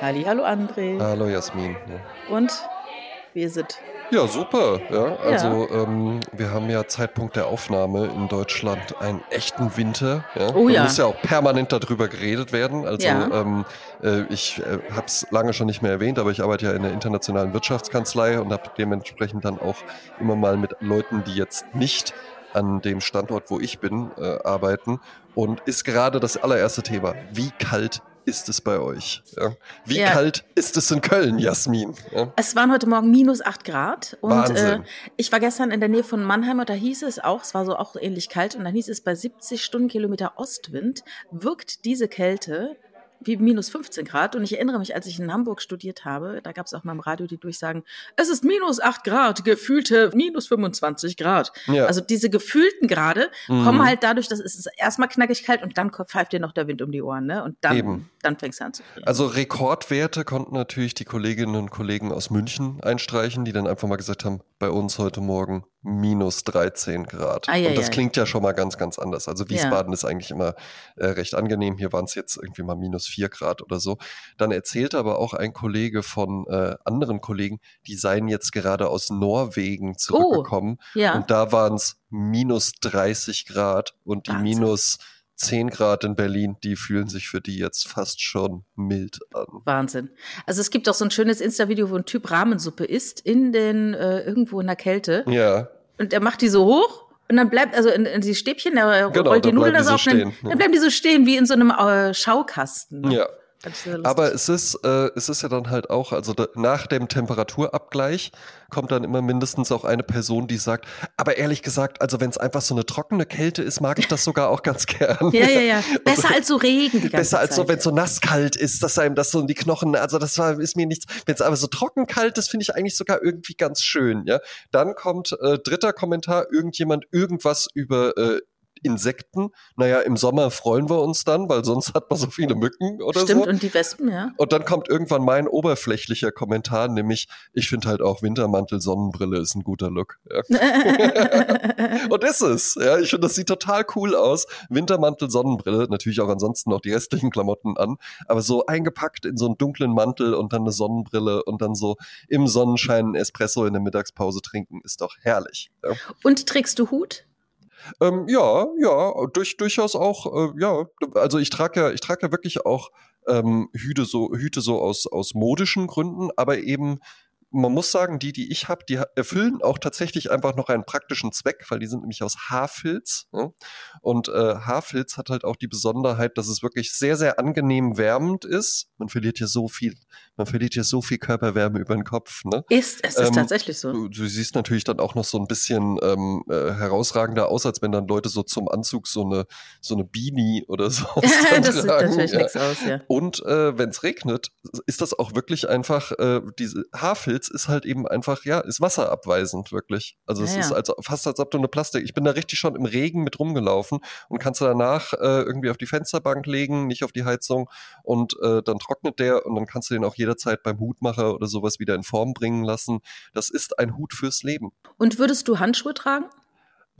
Halli, hallo André. Hallo Jasmin. Ja. Und wie ist es? Ja, super. Ja, also ja. Ähm, wir haben ja Zeitpunkt der Aufnahme in Deutschland einen echten Winter. Ja? Oh ja. Da muss ja auch permanent darüber geredet werden. Also Ja. ähm, äh, ich äh, habe es lange schon nicht mehr erwähnt, aber ich arbeite ja in der internationalen Wirtschaftskanzlei und habe dementsprechend dann auch immer mal mit Leuten, die jetzt nicht an dem Standort, wo ich bin, äh, arbeiten. Und ist gerade das allererste Thema. Wie kalt ist es bei euch? Ja? Wie Ja. kalt ist es in Köln, Jasmin? Ja? Es waren heute Morgen minus 8 Grad und äh, Wahnsinn. ich war gestern in der Nähe von Mannheim und da hieß es auch, es war so auch ähnlich kalt und dann hieß es bei 70 Stundenkilometer Ostwind wirkt diese Kälte wie minus 15 Grad und ich erinnere mich, als ich in Hamburg studiert habe, da gab es auch mal im Radio die Durchsagen, es ist minus 8 Grad, gefühlte minus 25 Grad. Ja. Also diese gefühlten Grade Mhm. kommen halt dadurch, dass es erstmal knackig kalt und dann pfeift dir noch der Wind um die Ohren, ne? Und dann, Eben. dann fängst du an zu frieren. Also Rekordwerte konnten natürlich die Kolleginnen und Kollegen aus München einstreichen, die dann einfach mal gesagt haben, bei uns heute Morgen minus 13 Grad. Ei, ei, und das ei. klingt ja schon mal ganz, ganz anders. Also Wiesbaden ist eigentlich immer äh, recht angenehm. Hier waren es jetzt irgendwie mal minus 4 Grad oder so. Dann erzählte aber auch ein Kollege von äh, anderen Kollegen, die seien jetzt gerade aus Norwegen zurückgekommen. ja. Und da waren es minus 30 Grad und die Wahnsinn. minus 10 Grad in Berlin, die fühlen sich für die jetzt fast schon mild an. Wahnsinn. Also es gibt auch so ein schönes Insta-Video, wo ein Typ Rahmensuppe isst in den äh, irgendwo in der Kälte Ja, und er macht die so hoch und dann bleibt also in, in die Stäbchen, der Genau, rollt die dann Nudeln bleiben da die so so auf, dann, stehen, dann bleiben die so stehen wie in so einem äh, Schaukasten. ja. Aber es ist, äh, es ist ja dann halt auch, also da, nach dem Temperaturabgleich kommt dann immer mindestens auch eine Person, die sagt, aber ehrlich gesagt, also wenn es einfach so eine trockene Kälte ist, mag ich das sogar auch ganz gern. ja, ja, ja. Besser als so Regen die ganze Besser als so, Zeit. wenn es so nasskalt ist, dass einem das so in die Knochen, also das war, ist mir nichts. Wenn es aber so trocken kalt ist, finde ich eigentlich sogar irgendwie ganz schön, ja. Dann kommt äh, dritter Kommentar, irgendjemand irgendwas über äh, Insekten. Naja, im Sommer freuen wir uns dann, weil sonst hat man so viele Mücken oder Stimmt, so. und die Wespen, ja. Und dann kommt irgendwann mein oberflächlicher Kommentar, nämlich, ich finde halt auch Wintermantel, Sonnenbrille ist ein guter Look. Ja. Und ist es. Ja, ich finde, das sieht total cool aus. Wintermantel, Sonnenbrille, natürlich auch ansonsten noch die restlichen Klamotten an, aber so eingepackt in so einen dunklen Mantel und dann eine Sonnenbrille und dann so im Sonnenschein ein Espresso in der Mittagspause trinken, ist doch herrlich. Ja, Und trägst du Hut? Ähm, ja, ja durch, durchaus auch, äh, ja, also ich trage ja, ich trage ja wirklich auch ähm, Hüte so, Hüte so aus, aus modischen Gründen, aber eben man muss sagen, die, die ich habe, die erfüllen auch tatsächlich einfach noch einen praktischen Zweck, weil die sind nämlich aus Haarfilz. Ne? Und äh, Haarfilz hat halt auch die Besonderheit, dass es wirklich sehr, sehr angenehm wärmend ist. Man verliert hier so viel, man verliert hier so viel Körperwärme über den Kopf. Ne? Ist, es ist Ähm, tatsächlich so. Du, du siehst natürlich dann auch noch so ein bisschen ähm, äh, herausragender aus, als wenn dann Leute so zum Anzug so eine so eine Beanie oder so das sieht tragen, natürlich ja. nichts aus, ja. Und äh, wenn es regnet, ist das auch wirklich einfach, äh, diese Haarfilz ist halt eben einfach, ja, ist wasserabweisend, wirklich. Also es Ja, ist ja. also fast als ob du eine Plastik. Ich bin da richtig schon im Regen mit rumgelaufen und kannst du danach äh, irgendwie auf die Fensterbank legen, nicht auf die Heizung und äh, dann trocknet der und dann kannst du den auch jederzeit beim Hutmacher oder sowas wieder in Form bringen lassen. Das ist ein Hut fürs Leben. Und würdest du Handschuhe tragen?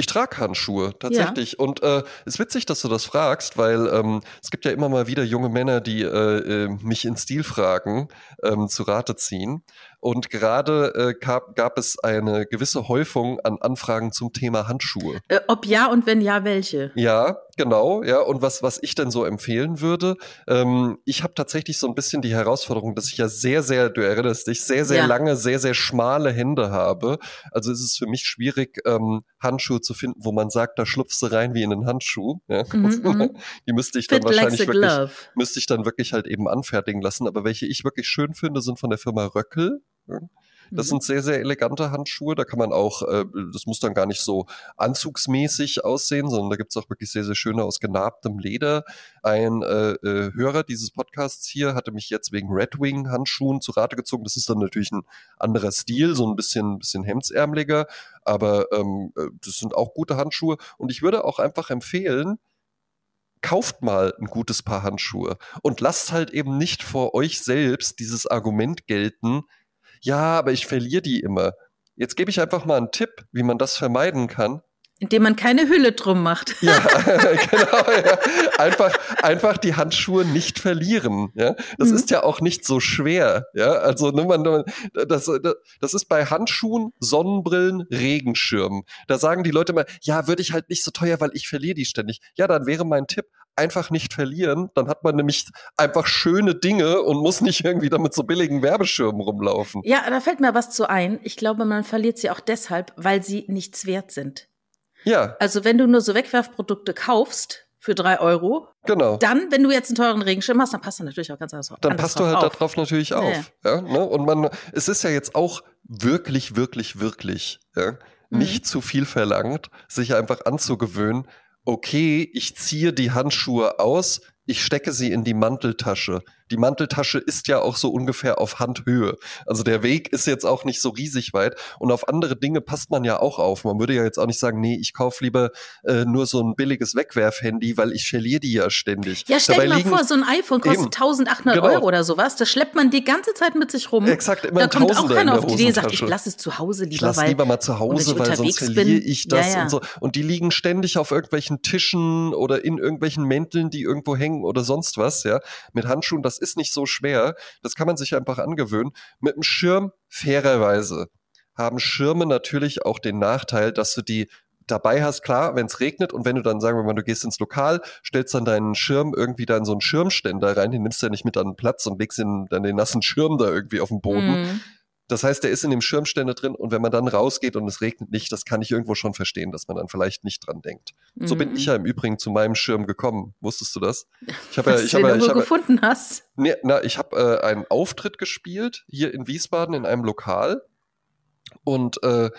Ich trage Handschuhe, tatsächlich. Und äh, ist witzig, dass du das fragst, weil ähm, es gibt ja immer mal wieder junge Männer, die äh, äh, mich in Stilfragen ähm, zu Rate ziehen. Und gerade äh, gab, gab es eine gewisse Häufung an Anfragen zum Thema Handschuhe. Äh, ob ja und wenn ja, welche? Ja, genau, ja. Und was, was ich denn so empfehlen würde, ähm, ich habe tatsächlich so ein bisschen die Herausforderung, dass ich ja sehr, sehr, du erinnerst dich, sehr, sehr Ja. lange, sehr, sehr schmale Hände habe. Also ist es für mich schwierig, ähm, Handschuhe zu finden, wo man sagt, da schlupfst du rein wie in einen Handschuh. Ja. Mhm, mhm. Die müsste ich dann Fit wahrscheinlich a wirklich, glove. müsste ich dann wirklich halt eben anfertigen lassen. Aber welche ich wirklich schön finde, sind von der Firma Röckel. Das Mhm. sind sehr, sehr elegante Handschuhe. Da kann man auch, äh, das muss dann gar nicht so anzugsmäßig aussehen, sondern da gibt's auch wirklich sehr, sehr schöne aus genarbtem Leder. Ein äh, äh, Hörer dieses Podcasts hier hatte mich jetzt wegen Red Wing Handschuhen zu Rate gezogen. Das ist dann natürlich ein anderer Stil, so ein bisschen, bisschen hemdsärmeliger, aber ähm, äh, das sind auch gute Handschuhe. Und ich würde auch einfach empfehlen, kauft mal ein gutes Paar Handschuhe und lasst halt eben nicht vor euch selbst dieses Argument gelten, ja, aber ich verliere die immer. Jetzt gebe ich einfach mal einen Tipp, wie man das vermeiden kann. Indem man keine Hülle drum macht. Ja, genau. Ja. Einfach, einfach die Handschuhe nicht verlieren. Ja, das mhm. ist ja auch nicht so schwer. Ja, also ne, man, das, das ist bei Handschuhen, Sonnenbrillen, Regenschirmen. Da sagen die Leute immer, ja, würde ich halt nicht so teuer, weil ich verliere die ständig. Ja, dann wäre mein Tipp, einfach nicht verlieren. Dann hat man nämlich einfach schöne Dinge und muss nicht irgendwie damit so billigen Werbeschirmen rumlaufen. Ja, da fällt mir was zu ein. Ich glaube, man verliert sie auch deshalb, weil sie nichts wert sind. Ja. Also wenn du nur so Wegwerfprodukte kaufst für drei Euro, genau. dann, wenn du jetzt einen teuren Regenschirm hast, dann passt du natürlich auch ganz anders auf. Dann passt du halt auf. darauf natürlich auf. Ja. ja ne? Und man, es ist ja jetzt auch wirklich, wirklich, wirklich ja, mhm. nicht zu viel verlangt, sich einfach anzugewöhnen, okay, ich ziehe die Handschuhe aus, ich stecke sie in die Manteltasche. Die Manteltasche ist ja auch so ungefähr auf Handhöhe. Also der Weg ist jetzt auch nicht so riesig weit. Und auf andere Dinge passt man ja auch auf. Man würde ja jetzt auch nicht sagen, nee, ich kaufe lieber äh, nur so ein billiges Wegwerfhandy, weil ich verliere die ja ständig. Ja, stell dir mal vor, so ein iPhone kostet eben, 1800 genau. Euro oder sowas. Das schleppt man die ganze Zeit mit sich rum. Exakt, immer da kommt auch keiner auf die Idee, sagt, ich lasse es zu Hause lieber. Ich lasse lieber mal zu Hause, weil sonst verliere ich das ja, ja. und so. Und die liegen ständig auf irgendwelchen Tischen oder in irgendwelchen Mänteln, die irgendwo hängen oder sonst was, ja, mit Handschuhen, das ist nicht so schwer. Das kann man sich einfach angewöhnen. Mit dem Schirm, fairerweise, haben Schirme natürlich auch den Nachteil, dass du die dabei hast, klar, wenn es regnet und wenn du dann, sagen wir mal, du gehst ins Lokal, stellst dann deinen Schirm irgendwie da in so einen Schirmständer rein, den nimmst du ja nicht mit an den Platz und legst ihn, dann den nassen Schirm da irgendwie auf den Boden. Mm. Das heißt, der ist in dem Schirmständer drin und wenn man dann rausgeht und es regnet nicht, das kann ich irgendwo schon verstehen, dass man dann vielleicht nicht dran denkt. Mhm. So bin ich mhm. ja im Übrigen zu meinem Schirm gekommen. Wusstest du das? Ich habe ja, ich habe, ich habe gefunden hast. Nee, na, ich habe äh, einen Auftritt gespielt hier in Wiesbaden in einem Lokal und äh,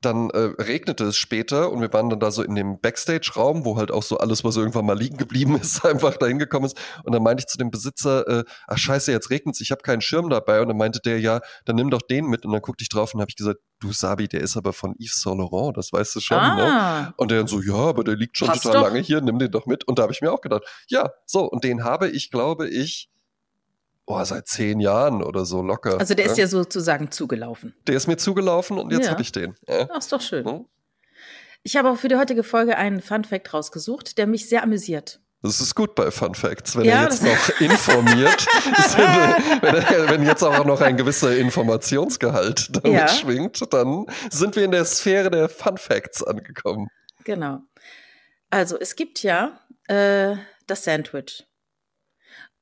dann äh, regnete es später und wir waren dann da so in dem Backstage-Raum, wo halt auch so alles, was irgendwann mal liegen geblieben ist, einfach da hingekommen ist. Und dann meinte ich zu dem Besitzer, äh, ach scheiße, jetzt regnet es, ich habe keinen Schirm dabei. Und dann meinte der, ja, dann nimm doch den mit. Und dann guckte ich drauf und habe ich gesagt, du Sabi, der ist aber von Yves Saint Laurent, das weißt du schon. Ne? Ah. Ne? Und der dann so, ja, aber der liegt schon Passt total doch. lange hier, nimm den doch mit. Und da habe ich mir auch gedacht, ja, so, und den habe ich, glaube ich, oh, seit zehn Jahren oder so locker. Also der ja. ist ja sozusagen zugelaufen. Der ist mir zugelaufen und jetzt ja. habe ich den. Ja. Ach, ist doch schön. Hm? Ich habe auch für die heutige Folge einen Fun Fact rausgesucht, der mich sehr amüsiert. Das ist gut bei Fun Facts, wenn ja, er jetzt noch informiert, wenn, wenn, jetzt auch noch ein gewisser Informationsgehalt damit ja. schwingt, dann sind wir in der Sphäre der Fun Facts angekommen. Genau. Also es gibt ja äh, das Sandwich.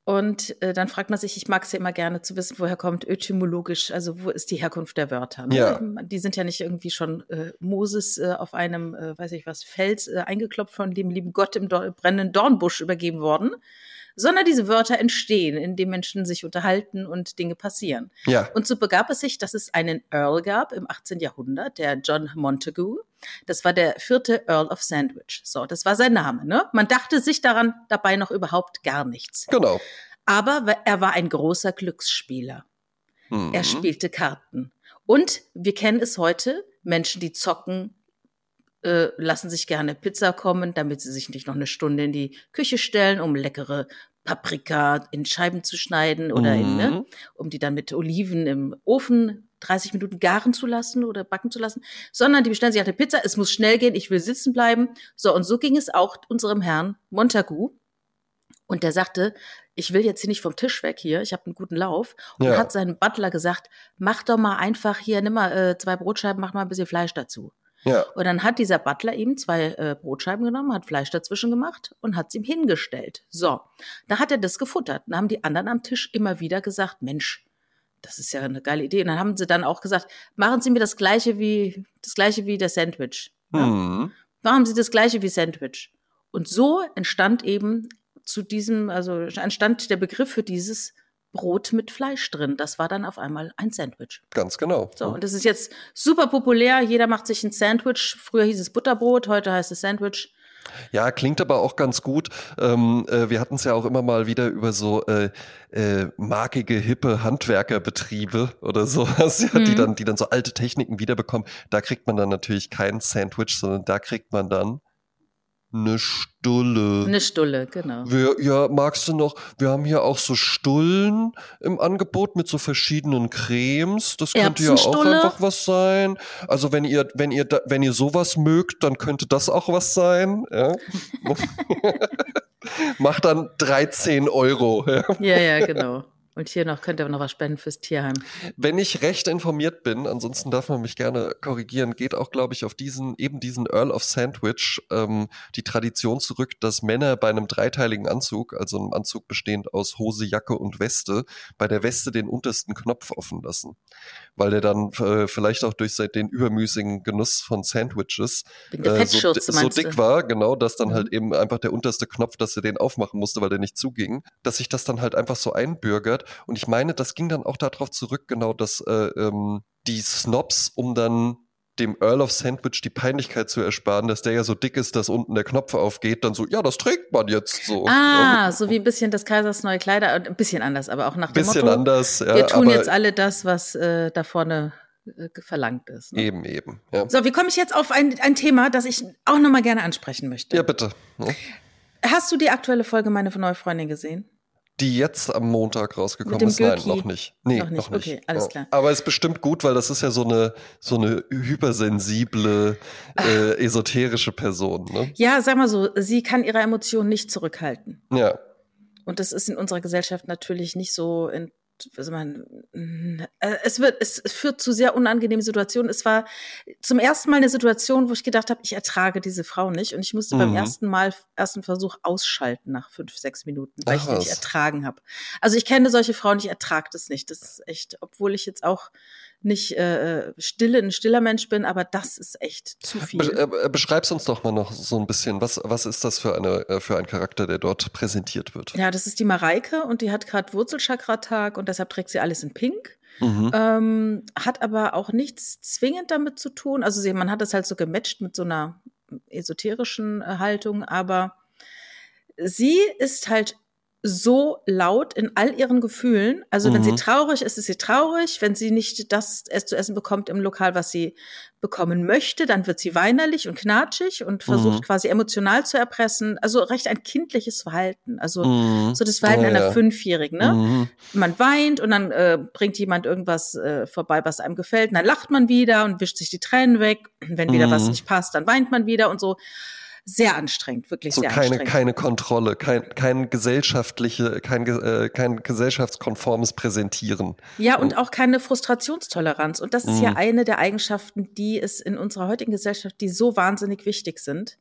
Und äh, dann fragt man sich, ich mag es ja immer gerne zu wissen, woher kommt etymologisch, also wo ist die Herkunft der Wörter? Ne? Ja. Die sind ja nicht irgendwie schon äh, Moses äh, auf einem, äh, weiß ich was, Fels äh, eingeklopft von dem lieben Gott im Dor brennenden Dornbusch übergeben worden, sondern diese Wörter entstehen, indem Menschen sich unterhalten und Dinge passieren. Ja. Und so begab es sich, dass es einen Earl gab im 18. Jahrhundert, der John Montagu. Das war der vierte Earl of Sandwich. So, das war sein Name. Ne? Man dachte sich daran dabei noch überhaupt gar nichts. Genau. Aber er war ein großer Glücksspieler. Mhm. Er spielte Karten. Und wir kennen es heute, Menschen, die zocken, äh, lassen sich gerne Pizza kommen, damit sie sich nicht noch eine Stunde in die Küche stellen, um leckere Paprika in Scheiben zu schneiden oder mhm. in, ne, mhm. um die dann mit Oliven im Ofen 30 Minuten garen zu lassen oder backen zu lassen, sondern die bestellen sich eine Pizza, es muss schnell gehen, ich will sitzen bleiben. So, und so ging es auch unserem Herrn Montagu. Und der sagte, ich will jetzt hier nicht vom Tisch weg hier, ich habe einen guten Lauf. Und ja. hat seinem Butler gesagt, mach doch mal einfach hier, nimm mal äh, zwei Brotscheiben, mach mal ein bisschen Fleisch dazu. Ja. Und dann hat dieser Butler ihm zwei äh, Brotscheiben genommen, hat Fleisch dazwischen gemacht und hat es ihm hingestellt. So, da hat er das gefuttert. Dann haben die anderen am Tisch immer wieder gesagt, Mensch, das ist ja eine geile Idee. Und dann haben sie dann auch gesagt, machen Sie mir das gleiche wie das gleiche wie der Sandwich. Ja? Mhm. Machen Sie das gleiche wie Sandwich. Und so entstand eben zu diesem, also entstand der Begriff für dieses Brot mit Fleisch drin. Das war dann auf einmal ein Sandwich. Ganz genau. So, und das ist jetzt super populär. Jeder macht sich ein Sandwich. Früher hieß es Butterbrot, heute heißt es Sandwich. Ja, klingt aber auch ganz gut. Ähm, äh, wir hatten es ja auch immer mal wieder über so äh, äh, markige, hippe Handwerkerbetriebe oder sowas, ja, mhm. die dann, die dann so alte Techniken wiederbekommen. Da kriegt man dann natürlich kein Sandwich, sondern da kriegt man dann Eine Stulle. Eine Stulle, genau. Wir, ja, magst du noch? Wir haben hier auch so Stullen im Angebot mit so verschiedenen Cremes. Das könnte ja auch einfach was sein. Also wenn ihr, wenn ihr, wenn ihr sowas mögt, dann könnte das auch was sein. Ja? Macht dann 13 Euro. Ja? Ja, ja, genau. Und hier noch könnt ihr noch was spenden fürs Tierheim. Wenn ich recht informiert bin, ansonsten darf man mich gerne korrigieren, geht auch, glaube ich, auf diesen, eben diesen Earl of Sandwich ähm, die Tradition zurück, dass Männer bei einem dreiteiligen Anzug, also einem Anzug bestehend aus Hose, Jacke und Weste, bei der Weste den untersten Knopf offen lassen. Weil der dann äh, vielleicht auch durch seit den übermüßigen Genuss von Sandwiches äh, so, so dick du? war, genau, dass dann Mhm. halt eben einfach der unterste Knopf, dass er den aufmachen musste, weil der nicht zuging, dass sich das dann halt einfach so einbürgert. Und ich meine, das ging dann auch darauf zurück, genau, dass äh, ähm, die Snobs, um dann dem Earl of Sandwich die Peinlichkeit zu ersparen, dass der ja so dick ist, dass unten der Knopf aufgeht, dann so, ja, das trägt man jetzt so. Ah, so wie ein bisschen des Kaisers neue Kleider, ein bisschen anders, aber auch nach dem Bisschen Motto, anders, ja, wir tun jetzt alle das, was äh, da vorne äh, verlangt ist. Ne? eben, eben. Ja, So, wie komme ich jetzt auf ein, ein Thema, das ich auch nochmal gerne ansprechen möchte? ja bitte. Ja. Hast du die aktuelle Folge Meine neue Freundin gesehen? Die jetzt am Montag rausgekommen ist, nein, Gürki? noch nicht. Nee, Noch noch nicht, nicht. okay, alles Ja. klar. Aber ist bestimmt gut, weil das ist ja so eine, so eine hypersensible, äh, esoterische Person, ne? Ja, sag mal so, sie kann ihre Emotionen nicht zurückhalten. Ja. Und das ist in unserer Gesellschaft natürlich nicht so in also man, äh, es wird, es führt zu sehr unangenehmen Situationen. Es war zum ersten Mal eine Situation, wo ich gedacht habe, ich ertrage diese Frau nicht. Und ich musste beim Mhm. ersten Mal, ersten Versuch ausschalten nach fünf, sechs Minuten, weil Ach ich die nicht was. ertragen habe. Also ich kenne solche Frauen, ich ertrage das nicht. Das ist echt, obwohl ich jetzt auch nicht äh, stille, ein stiller Mensch bin, aber das ist echt zu viel. Be äh, beschreib's uns doch mal noch so ein bisschen. Was, was ist das für, eine, äh, für ein Charakter, der dort präsentiert wird? Ja, das ist die Mareike und die hat gerade Wurzelchakra-Tag und deshalb trägt sie alles in Pink. Mhm. Ähm, hat aber auch nichts zwingend damit zu tun. Also sie, man hat das halt so gematcht mit so einer esoterischen äh, Haltung, aber sie ist halt so laut in all ihren Gefühlen. Also wenn sie Mhm. traurig ist, ist sie traurig. Wenn sie nicht das es zu essen bekommt im Lokal, was sie bekommen möchte, dann wird sie weinerlich und knatschig und versucht Mhm. quasi emotional zu erpressen. Also recht ein kindliches Verhalten. Also Mhm. so das Verhalten Ja, einer ja. Fünfjährigen, ne? Mhm. Man weint und dann äh, bringt jemand irgendwas äh, vorbei, was einem gefällt. Und dann lacht man wieder und wischt sich die Tränen weg. Wenn wieder was Mhm. nicht passt, dann weint man wieder und so. Sehr anstrengend, wirklich So sehr keine, anstrengend. keine Kontrolle, kein, kein gesellschaftliche, kein, äh, kein gesellschaftskonformes Präsentieren. Ja, und auch keine Frustrationstoleranz. Und das ist ja Mhm. eine der Eigenschaften, die es in unserer heutigen Gesellschaft, die so wahnsinnig wichtig sind.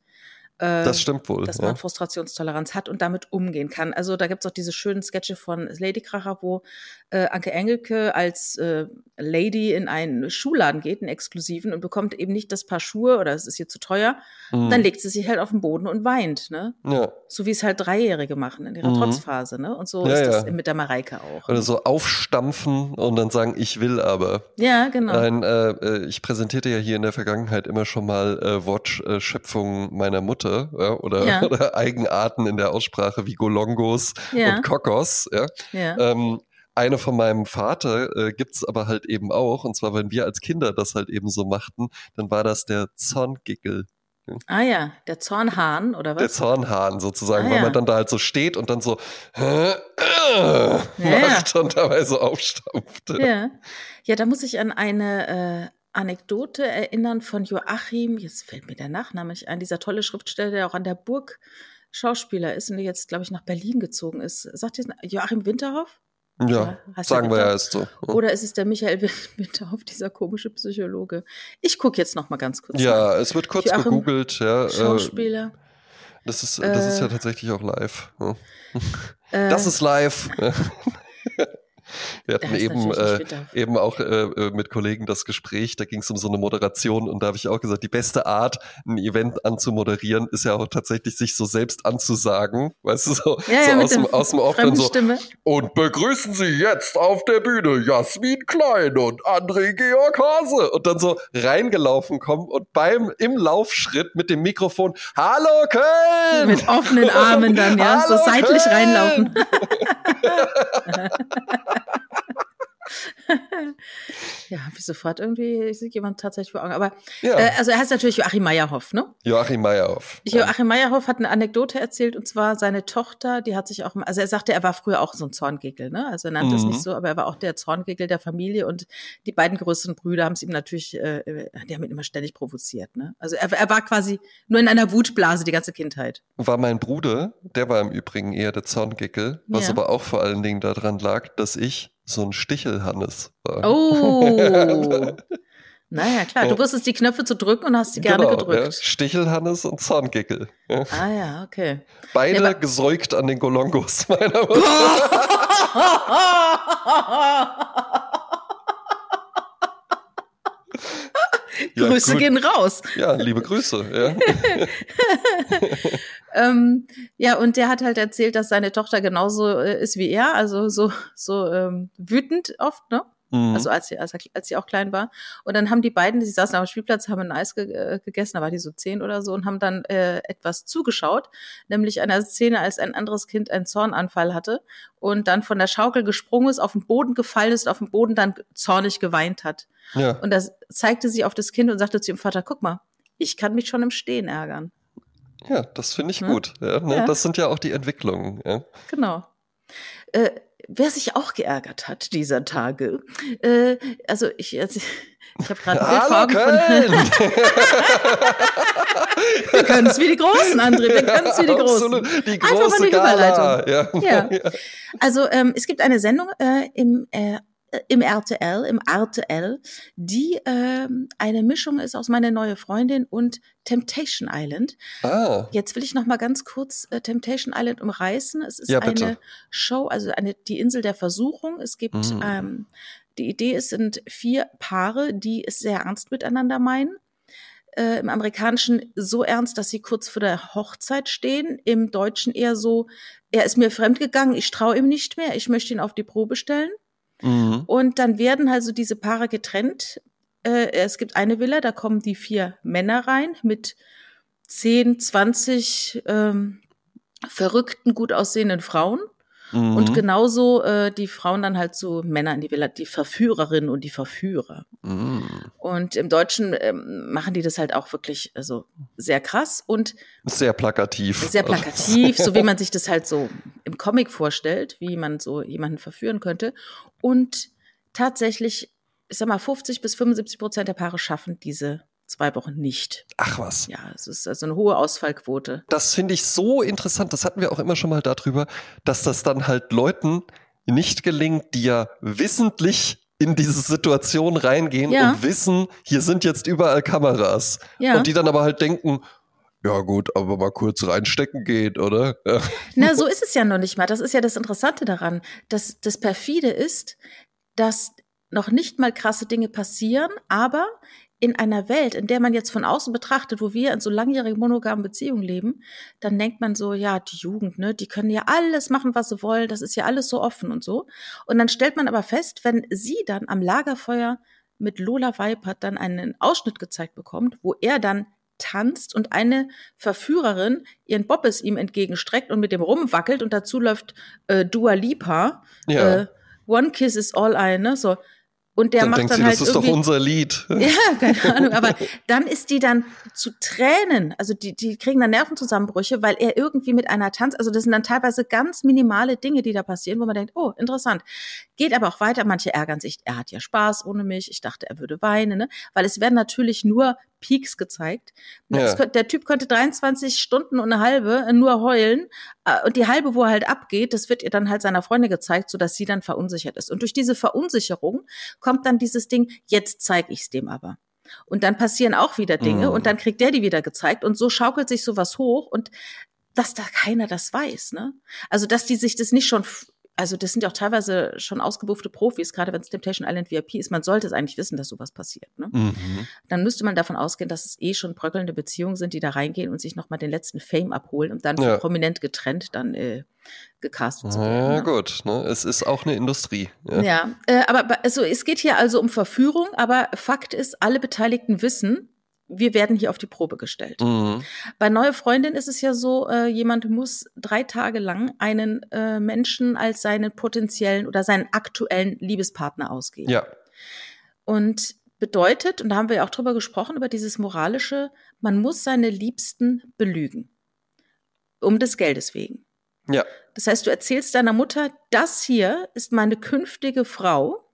Das stimmt wohl. dass ja. man Frustrationstoleranz hat und damit umgehen kann. Also da gibt's auch diese schönen Sketche von Ladykracher, wo äh, Anke Engelke als äh, Lady in einen Schuhladen geht, einen exklusiven, und bekommt eben nicht das Paar Schuhe oder es ist ihr zu teuer. Mhm. Dann legt sie sich halt auf den Boden und weint, ne? ja. So wie es halt Dreijährige machen in ihrer Mhm. Trotzphase, ne? Und so Ja, ist das mit der Mareike auch. Oder so aufstampfen und dann sagen, ich will aber. Ja, genau. Nein, äh, äh, ich präsentierte ja hier in der Vergangenheit immer schon mal äh, Wortschöpfungen meiner Mutter ja, oder, Ja. oder Eigenarten in der Aussprache wie Golongos Ja. und Kokos. Ja. ja. Ähm, eine von meinem Vater äh, gibt's aber halt eben auch, und zwar, wenn wir als Kinder das halt eben so machten, dann war das der Zorngickel, ah ja, der Zornhahn oder der was? Zornhahn sozusagen, Ah, weil ja. man dann da halt so steht und dann so äh, äh, macht und dabei so aufstampft. Ja. ja, da muss ich an eine äh, Anekdote erinnern von Joachim, jetzt fällt mir der Nachname nicht ein, dieser tolle Schriftsteller, der auch an der Burg Schauspieler ist und der jetzt, glaube ich, nach Berlin gezogen ist. Sagt ihr Joachim Winterhoff? Ja, Ja, sagen wir ja erst so. Oder ist es der Michael Win- Winterhoff, dieser komische Psychologe? Ich gucke jetzt noch mal ganz kurz. nach. Ja, es wird kurz Joachim, gegoogelt, ja. Äh, Schauspieler. das ist, das ist ja Äh, tatsächlich auch live. Ja. Äh, Das ist live. Wir hatten eben, äh, eben auch äh, äh, mit Kollegen das Gespräch, da ging es um so eine Moderation und da habe ich auch gesagt, die beste Art, ein Event anzumoderieren, ist ja auch tatsächlich, sich so selbst anzusagen, weißt du, so, ja, so ja, aus, dem, aus dem Off dann so, Stimme. und begrüßen Sie jetzt auf der Bühne Jasmin Klein und André Georg Hase. Und dann so reingelaufen kommen und beim, im Laufschritt mit dem Mikrofon, Hallo Köln! Mit offenen Armen dann, ja, so Hallo, seitlich Köln! reinlaufen. Ja, wie sofort irgendwie sieht jemand tatsächlich vor Augen. Aber Ja. äh, also er heißt natürlich Joachim Meyerhoff, ne? Joachim Meyerhoff. Joachim Meyerhoff hat eine Anekdote erzählt und zwar seine Tochter, die hat sich auch, also er sagte, er war früher auch so ein Zorngeckel, ne? Also er nannte es Mhm. nicht so, aber er war auch der Zorngeckel der Familie und die beiden größeren Brüder haben es ihm natürlich, äh, die haben ihn immer ständig provoziert, ne? Also er, er war quasi nur in einer Wutblase die ganze Kindheit. War mein Bruder, der war im Übrigen eher der Zorngeckel, was Ja. aber auch vor allen Dingen daran lag, dass ich so ein Stichelhannes war. Oh! naja, klar, du wusstest die Knöpfe zu drücken und hast sie gerne genau, Ja, gedrückt. Stichelhannes und Zorngeckel. Ja. Ah ja, okay. Beide Ja, gesäugt an den Golongos meiner Mutter. Ja, Grüße gut. gehen raus. Ja, liebe Grüße. Ja. Ähm, ja, und der hat halt erzählt, dass seine Tochter genauso äh, ist wie er, also so, so ähm, wütend oft, ne? Mhm. Also als sie, als, als sie auch klein war. Und dann haben die beiden, sie saßen am Spielplatz, haben ein Eis ge äh, gegessen, da war die so zehn oder so, und haben dann äh, etwas zugeschaut, nämlich einer Szene, als ein anderes Kind einen Zornanfall hatte und dann von der Schaukel gesprungen ist, auf den Boden gefallen ist, auf dem Boden dann zornig geweint hat. ja. Und das zeigte sie auf das Kind und sagte zu ihrem Vater, guck mal, ich kann mich schon im Stehen ärgern. ja, das finde ich Ne? gut. Ja, ne? Ja. Das sind ja auch die Entwicklungen. Genau. Äh, wer sich auch geärgert hat dieser Tage, äh, also ich, also ich habe gerade Hallo Köln! von. wir können es wie die Großen, André, wir können es wie die Großen. Absolut. Die Einfach große eine Gala. Ja. Ja. Also ähm, es gibt eine Sendung äh, im äh, im RTL, im RTL, die ähm, eine Mischung ist aus meine neue Freundin und Temptation Island. Ah, Jetzt will ich noch mal ganz kurz äh, Temptation Island umreißen. Es ist Ja, eine Show, also eine die Insel der Versuchung. Es gibt Mhm. ähm, die Idee, es sind vier Paare, die es sehr ernst miteinander meinen. Äh, Im Amerikanischen so ernst, dass sie kurz vor der Hochzeit stehen. Im Deutschen eher so, er ist mir fremdgegangen, ich traue ihm nicht mehr, ich möchte ihn auf die Probe stellen. Mhm. Und dann werden also diese Paare getrennt. Äh, es gibt eine Villa, da kommen die vier Männer rein mit 10, 20 ähm, verrückten, gut aussehenden Frauen. Mhm. Und genauso äh, die Frauen dann halt so Männer in die Villa, die Verführerinnen und die Verführer. Mhm. Und im Deutschen ähm, machen die das halt auch wirklich also sehr krass und Sehr plakativ. sehr plakativ, so wie man sich das halt so im Comic vorstellt, wie man so jemanden verführen könnte. Und tatsächlich, ich sag mal, 50 bis 75 Prozent der Paare schaffen diese zwei Wochen nicht. Ach was. Ja, es ist also eine hohe Ausfallquote. Das finde ich so interessant. Das hatten wir auch immer schon mal darüber, dass das dann halt Leuten nicht gelingt, die ja wissentlich in diese Situation reingehen Ja. und wissen, hier sind jetzt überall Kameras. Ja. Und die dann aber halt denken, ja gut, aber mal kurz reinstecken geht, oder? Ja. Na, so ist es ja noch nicht mal. Das ist ja das Interessante daran. dass das perfide ist, dass noch nicht mal krasse Dinge passieren, aber in einer Welt, in der man jetzt von außen betrachtet, wo wir in so langjährigen monogamen Beziehungen leben, dann denkt man so, ja, die Jugend, ne, die können ja alles machen, was sie wollen, das ist ja alles so offen und so. Und dann stellt man aber fest, wenn sie dann am Lagerfeuer mit Lola Weipert dann einen Ausschnitt gezeigt bekommt, wo er dann tanzt und eine Verführerin ihren Bobbes ihm entgegenstreckt und mit dem rumwackelt und dazu läuft äh, Dua Lipa, Ja. äh, One Kiss is all I, ne, so. Und der dann macht denkt dann sie, halt das ist doch unser Lied. ja, keine Ahnung, aber dann ist die dann zu Tränen, also die, die kriegen dann Nervenzusammenbrüche, weil er irgendwie mit einer Tanz, also das sind dann teilweise ganz minimale Dinge, die da passieren, wo man denkt, oh, interessant. Geht aber auch weiter, manche ärgern sich, er hat ja Spaß ohne mich, ich dachte, er würde weinen, ne? weil es werden natürlich nur Peaks gezeigt. Ja. Es könnt- Der Typ könnte 23 Stunden und eine halbe nur heulen äh, und die halbe, wo er halt abgeht, das wird ihr dann halt seiner Freundin gezeigt, sodass sie dann verunsichert ist. Und durch diese Verunsicherung kommt dann dieses Ding, jetzt zeige ich's dem aber. Und dann passieren auch wieder Dinge Mhm. und dann kriegt der die wieder gezeigt und so schaukelt sich sowas hoch und dass da keiner das weiß, ne? Also, dass die sich das nicht schon, also das sind ja auch teilweise schon ausgebuffte Profis, gerade wenn es Temptation Island VIP ist, man sollte es eigentlich wissen, dass sowas passiert, ne? Mhm. Dann müsste man davon ausgehen, dass es eh schon bröckelnde Beziehungen sind, die da reingehen und sich nochmal den letzten Fame abholen und dann Ja. prominent getrennt dann äh, gecastet zu werden. Ja, ne? gut. Ne? Es ist auch eine Industrie. Ja. Ja, äh, aber also, es geht hier also um Verführung, aber Fakt ist, alle Beteiligten wissen, wir werden hier auf die Probe gestellt. Mhm. Bei Neue Freundin ist es ja so, äh, jemand muss drei Tage lang einen äh, Menschen als seinen potenziellen oder seinen aktuellen Liebespartner ausgeben. ja. Und bedeutet, und da haben wir ja auch drüber gesprochen, über dieses moralische, man muss seine Liebsten belügen. Um des Geldes wegen. Ja. Das heißt, du erzählst deiner Mutter, das hier ist meine künftige Frau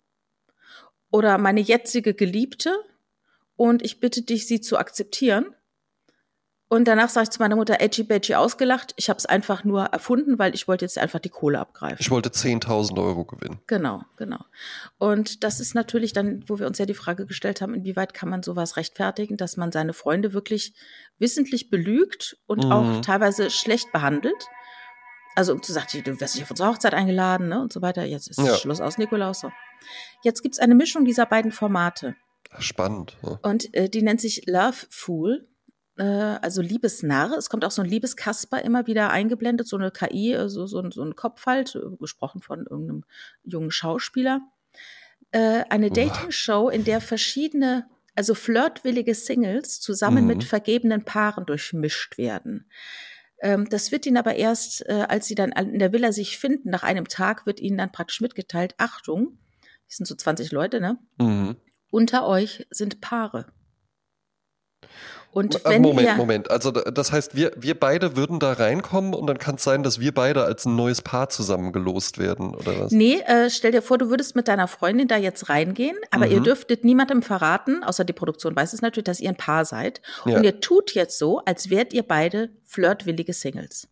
oder meine jetzige Geliebte und ich bitte dich, sie zu akzeptieren. Und danach sage ich zu meiner Mutter, edgy badgy ausgelacht. Ich habe es einfach nur erfunden, weil ich wollte jetzt einfach die Kohle abgreifen. Ich wollte 10.000 Euro gewinnen. Genau, genau. Und das ist natürlich dann, wo wir uns ja die Frage gestellt haben, inwieweit kann man sowas rechtfertigen, dass man seine Freunde wirklich wissentlich belügt und Mhm. auch teilweise schlecht behandelt. Also um zu sagen, du wirst nicht auf unsere Hochzeit eingeladen ne, und so weiter. Jetzt ist Ja. Schluss aus Nikolaus. So. Jetzt gibt's eine Mischung dieser beiden Formate. Spannend. Ja. Und äh, die nennt sich Love Fool, äh, also Liebesnarr. Es kommt auch so ein Liebeskasper immer wieder eingeblendet, so eine KI, so, so, ein- so ein Kopf halt, äh, gesprochen von irgendeinem jungen Schauspieler. Äh, eine. Dating-Show, in der verschiedene, also flirtwillige Singles zusammen Mhm. mit vergebenen Paaren durchmischt werden. Ähm, das wird ihnen aber erst, als sie dann in der Villa sich finden, nach einem Tag wird ihnen dann praktisch mitgeteilt, Achtung, das sind so 20 Leute, ne? Mhm. Unter euch sind Paare. Und Äh, wenn Moment, ihr, Moment. Also da- das heißt, wir, wir beide würden da reinkommen und dann kann es sein, dass wir beide als ein neues Paar zusammengelost werden, oder was? nee, äh, stell dir vor, du würdest mit deiner Freundin da jetzt reingehen, aber ihr Mhm. dürftet niemandem verraten, außer die Produktion weiß es natürlich, dass ihr ein Paar seid. Ja. Und ihr tut jetzt so, als wärt ihr beide flirtwillige Singles.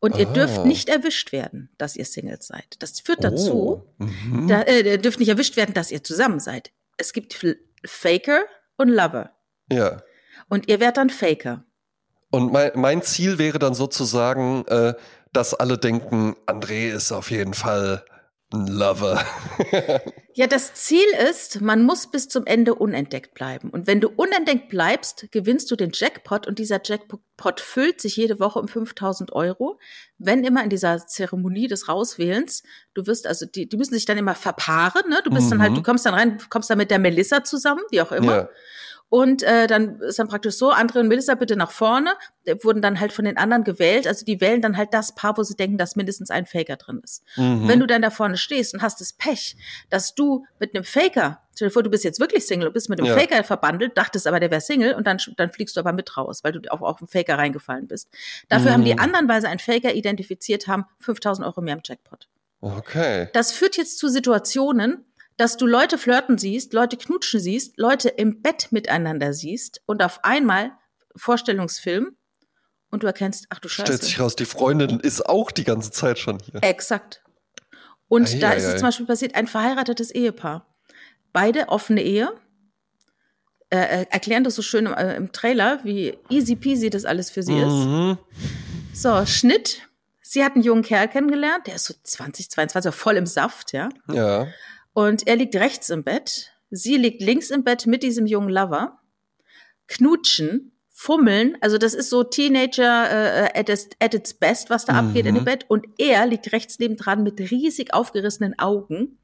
Und ihr dürft Ah. nicht erwischt werden, dass ihr Singles seid. Das führt dazu, Oh. Mhm. da, äh, ihr dürft nicht erwischt werden, dass ihr zusammen seid. Es gibt Faker und Lover. ja. Und ihr werdet dann Faker. Und mein, mein Ziel wäre dann sozusagen, äh, dass alle denken, André ist auf jeden Fall Lover. Ja, das Ziel ist, man muss bis zum Ende unentdeckt bleiben. Und wenn du unentdeckt bleibst, gewinnst du den Jackpot und dieser Jackpot füllt sich jede Woche um 5000 Euro. Wenn immer in dieser Zeremonie des Rauswählens, du wirst also, die, die müssen sich dann immer verpaaren, ne? Du bist dann halt, Mhm. du kommst dann rein, kommst dann mit der Melissa zusammen, wie auch immer. ja. Und äh, dann ist dann praktisch so, André und Melissa bitte nach vorne, äh, wurden dann halt von den anderen gewählt. Also die wählen dann halt das Paar, wo sie denken, dass mindestens ein Faker drin ist. Mhm. Wenn du dann da vorne stehst und hast das Pech, dass du mit einem Faker, stell dir vor, du bist jetzt wirklich Single, du bist mit einem Ja. Faker verbandelt, dachtest aber, der wäre Single und dann, dann fliegst du aber mit raus, weil du auch auf einen Faker reingefallen bist. Dafür Mhm. haben die anderen, weil sie einen Faker identifiziert haben, 5000 Euro mehr im Jackpot. Okay. Das führt jetzt zu Situationen, dass du Leute flirten siehst, Leute knutschen siehst, Leute im Bett miteinander siehst und auf einmal Vorstellungsfilm und du erkennst, ach du Scheiße. Stellt sich raus, die Freundin ist auch die ganze Zeit schon hier. Exakt. Und Ei, da ei, ist es ei. zum Beispiel passiert, ein verheiratetes Ehepaar. Beide offene Ehe. Äh, erklären das so schön im, äh, im Trailer, wie easy peasy das alles für sie ist. Mhm. So, Schnitt. Sie hat einen jungen Kerl kennengelernt, der ist so 20, 22, voll im Saft, ja. Ja. Und er liegt rechts im Bett. Sie liegt links im Bett mit diesem jungen Lover. Knutschen, fummeln. Also das ist so Teenager äh, at, its, at its best, was da Mhm. abgeht in dem Bett. Und er liegt rechts nebendran mit riesig aufgerissenen Augen